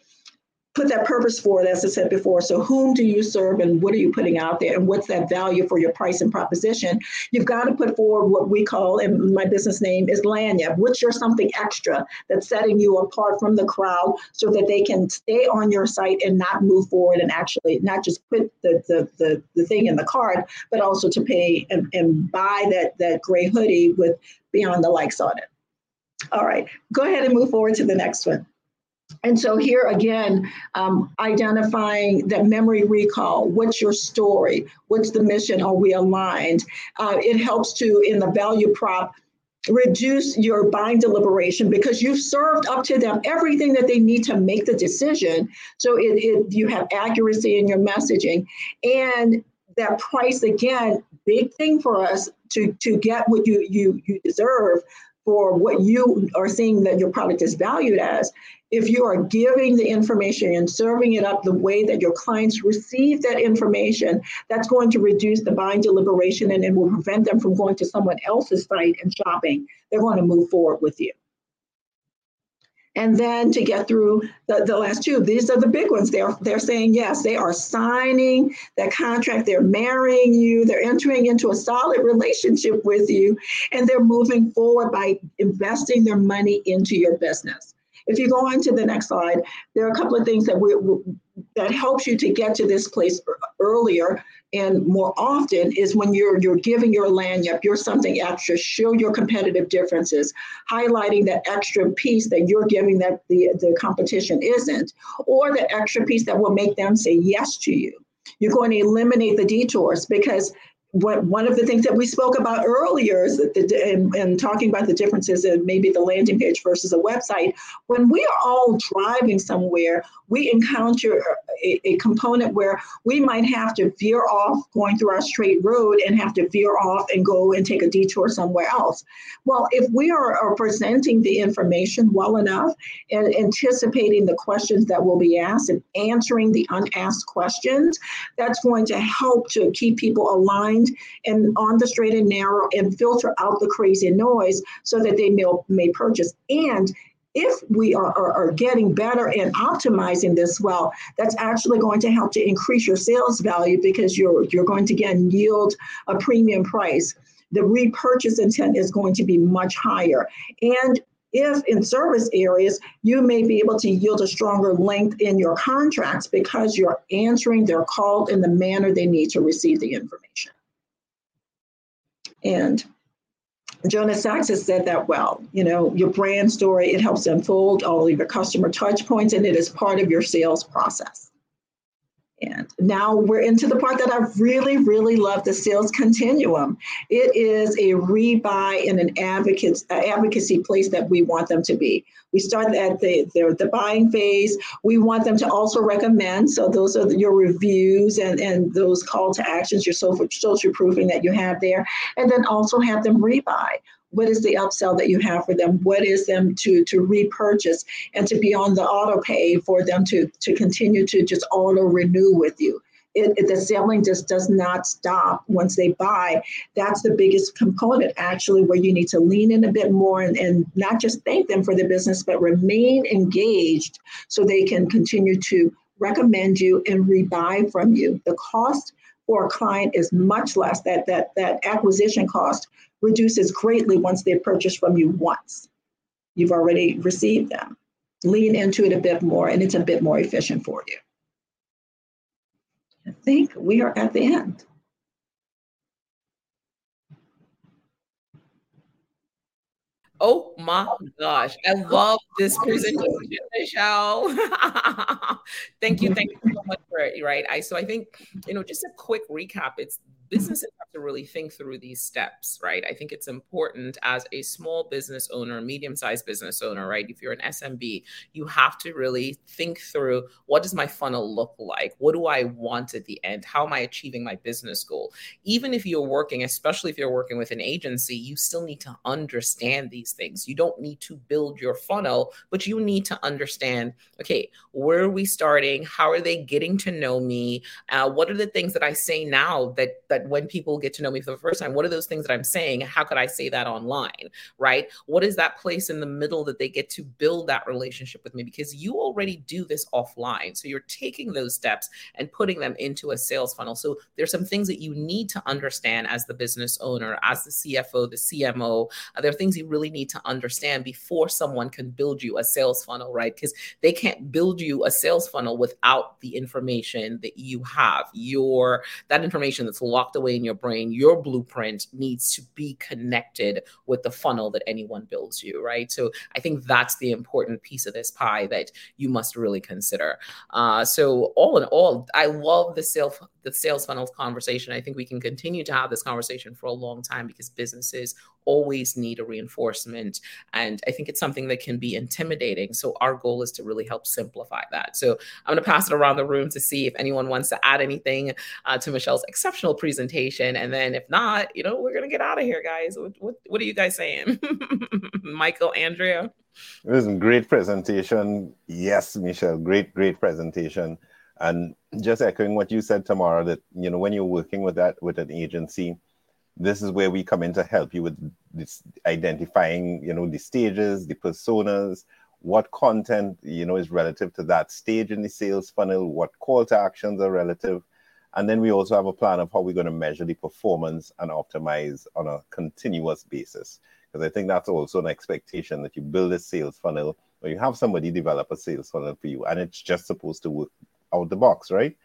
put that purpose forward, as I said before. So, whom do you serve and what are you putting out there? And what's that value for your price and proposition? You've got to put forward what we call, and my business name is Lagniappe, What's your something extra that's setting you apart from the crowd so that they can stay on your site and not move forward and actually not just put the, the, the, the thing in the cart, but also to pay and, and buy that, that gray hoodie with Beyond the Likes on it. All right, go ahead and move forward to the next one. And so here again, um, identifying that memory recall. What's your story? What's the mission? Are we aligned? Uh, it helps to in the value prop reduce your buying deliberation because you've served up to them everything that they need to make the decision. So it, it you have accuracy in your messaging and that price again, big thing for us to to get what you you you deserve for what you are seeing that your product is valued as if you are giving the information and serving it up the way that your clients receive that information, that's going to reduce the buying deliberation and it will prevent them from going to someone else's site and shopping. They're going to move forward with you. And then to get through the, the last two, these are the big ones. They're, they're saying yes, they are signing that contract, they're marrying you, they're entering into a solid relationship with you, and they're moving forward by investing their money into your business. If you go on to the next slide, there are a couple of things that we, that helps you to get to this place earlier and more often is when you're you're giving your lagniappe, you're something extra, show your competitive differences, highlighting that extra piece that you're giving that the, the competition isn't, or the extra piece that will make them say yes to you. You're going to eliminate the detours because what, one of the things that we spoke about earlier is that the, and, talking about the differences in maybe the landing page versus a website, when we are all driving somewhere, we encounter a, a, component where we might have to veer off going through our straight road and have to veer off and go and take a detour somewhere else. Well, if we are, are presenting the information well enough and anticipating the questions that will be asked and answering the unasked questions, that's going to help to keep people aligned and on the straight and narrow and filter out the crazy noise so that they may, may purchase. And if we are, are, are, getting better and optimizing this well, that's actually going to help to increase your sales value because you're you're going to again yield a premium price. The repurchase intent is going to be much higher. And if in service areas, you may be able to yield a stronger length in your contracts because you're answering their call in the manner they need to receive the information. And Jonas Sachs has said that well. You know, your brand story, it helps unfold all of your customer touch points and it is part of your sales process. And now we're into the part that I really, really love the sales continuum. It is a rebuy and an advocate, uh, advocacy place that we want them to be. We start at the, the, the buying phase. We want them to also recommend. So those are your reviews and, and those call to actions, your social, social proofing that you have there. And then also have them rebuy what is the upsell that you have for them what is them to to repurchase and to be on the auto pay for them to to continue to just auto renew with you it, it, the selling just does not stop once they buy. That's the biggest component, actually, where you need to lean in a bit more and, and not just thank them for the business, but remain engaged so they can continue to recommend you and rebuy from you. The cost for a client is much less. That that that acquisition cost reduces greatly once they've purchased from you once. You've already received them. Lean into it a bit more, and it's a bit more efficient for you. I think we are at the end. Oh my gosh, I love this presentation, Michelle. thank you, thank you so much for it. Right, I so I think you know just a quick recap. It's businesses have to really think through these steps, right? I think it's important as a small business owner, medium sized business owner, right? If you're an SMB, you have to really think through what does my funnel look like? What do I want at the end? How am I achieving my business goal? Even if you're working, especially if you're working with an agency, you still need to understand these things. You don't need to build your funnel, but you need to understand okay, where are we starting? How are they getting to know me? Uh, what are the things that I say now that, that when people get to know me for the first time, what are those things that I'm saying? How could I say that online? Right? What is that place in the middle that they get to build that relationship with me? Because you already do this offline. So you're taking those steps and putting them into a sales funnel. So there's some things that you need to understand as the business owner, as the CFO, the CMO. There are things you really need to understand before someone can build you a sales funnel, right? Because they can't build you a sales funnel without the information that you have, your that information that's locked away in your brain, your blueprint needs to be connected with the funnel that anyone builds you, right? So I think that's the important piece of this pie that you must really consider. Uh, so all in all, I love the sales the sales funnels conversation. I think we can continue to have this conversation for a long time because businesses always need a reinforcement. And I think it's something that can be intimidating. So our goal is to really help simplify that. So I'm going to pass it around the room to see if anyone wants to add anything uh, to Michelle's exceptional presentation. And then if not, you know, we're going to get out of here, guys. What, what, what are you guys saying? Michael, Andrea? It was a great presentation. Yes, Michelle, great, great presentation. And just echoing what you said, Tamara, that you know when you're working with that with an agency, this is where we come in to help you with this identifying, you know, the stages, the personas, what content, you know, is relative to that stage in the sales funnel, what call to actions are relative. And then we also have a plan of how we're going to measure the performance and optimize on a continuous basis. Because I think that's also an expectation that you build a sales funnel or you have somebody develop a sales funnel for you and it's just supposed to work out the box, right?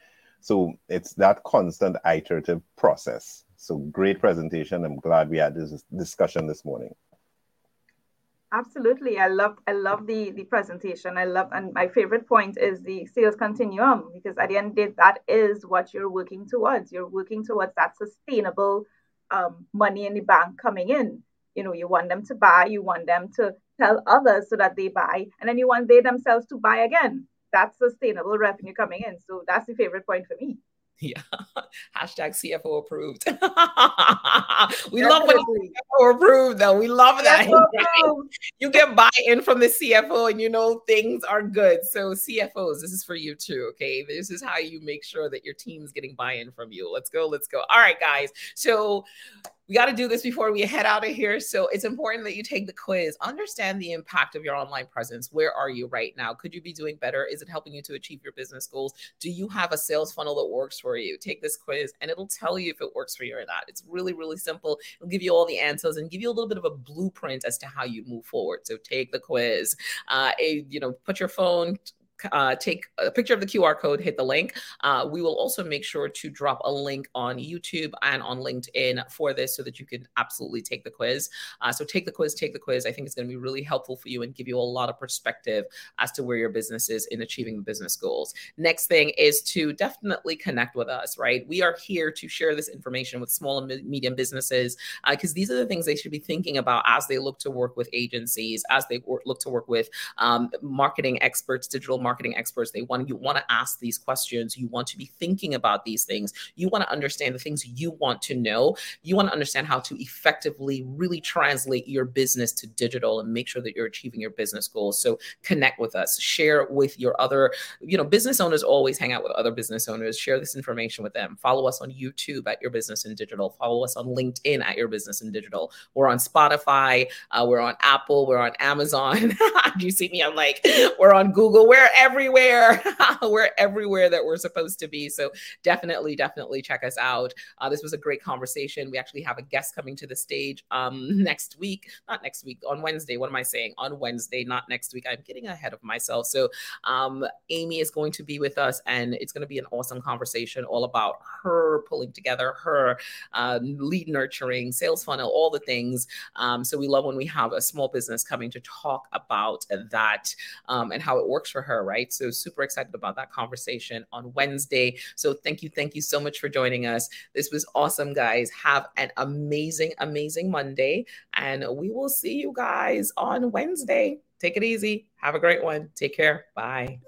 So it's that constant iterative process. So great presentation. I'm glad we had this discussion this morning. Absolutely. I love I love the the presentation. I love and my favorite point is the sales continuum because at the end of the day, that is what you're working towards. You're working towards that sustainable um, money in the bank coming in. You know, you want them to buy, you want them to tell others so that they buy, and then you want they themselves to buy again that's sustainable revenue coming in. So that's the favorite point for me. Yeah. Hashtag CFO approved. we Definitely. love when CFO approved though. We love that. you get buy-in from the CFO and you know things are good. So CFOs, this is for you too. Okay. This is how you make sure that your team's getting buy-in from you. Let's go. Let's go. All right, guys. So we got to do this before we head out of here. So it's important that you take the quiz, understand the impact of your online presence. Where are you right now? Could you be doing better? Is it helping you to achieve your business goals? Do you have a sales funnel that works for you? Take this quiz and it'll tell you if it works for you or not. It's really, really simple. It'll give you all the answers and give you a little bit of a blueprint as to how you move forward. So take the quiz. Uh, a, you know, put your phone uh, take a picture of the QR code, hit the link. Uh, we will also make sure to drop a link on YouTube and on LinkedIn for this so that you can absolutely take the quiz. Uh, so take the quiz, take the quiz. I think it's going to be really helpful for you and give you a lot of perspective as to where your business is in achieving the business goals. Next thing is to definitely connect with us, right? We are here to share this information with small and medium businesses because uh, these are the things they should be thinking about as they look to work with agencies, as they look to work with um, marketing experts, digital marketing marketing experts. They want you want to ask these questions. You want to be thinking about these things. You want to understand the things you want to know. You want to understand how to effectively really translate your business to digital and make sure that you're achieving your business goals. So connect with us, share with your other, you know, business owners always hang out with other business owners, share this information with them. Follow us on YouTube at Your Business in Digital. Follow us on LinkedIn at Your Business in Digital. We're on Spotify, uh, we're on Apple, we're on Amazon. Do you see me? I'm like, we're on Google. We're everywhere. we're everywhere that we're supposed to be. So definitely, definitely check us out. Uh, this was a great conversation. We actually have a guest coming to the stage um, next week, not next week, on Wednesday. What am I saying? On Wednesday, not next week. I'm getting ahead of myself. So um, Amy is going to be with us, and it's going to be an awesome conversation all about her pulling together her um, lead nurturing, sales funnel, all the things. Um, so we love when we have a small business coming to talk about that um, and how it works for right? So super excited about that conversation on Wednesday. So thank you, thank you so much for joining us. This was awesome, guys. Have an amazing, amazing Monday, and we will see you guys on Wednesday. Take it easy. Have a great one. Take care. Bye.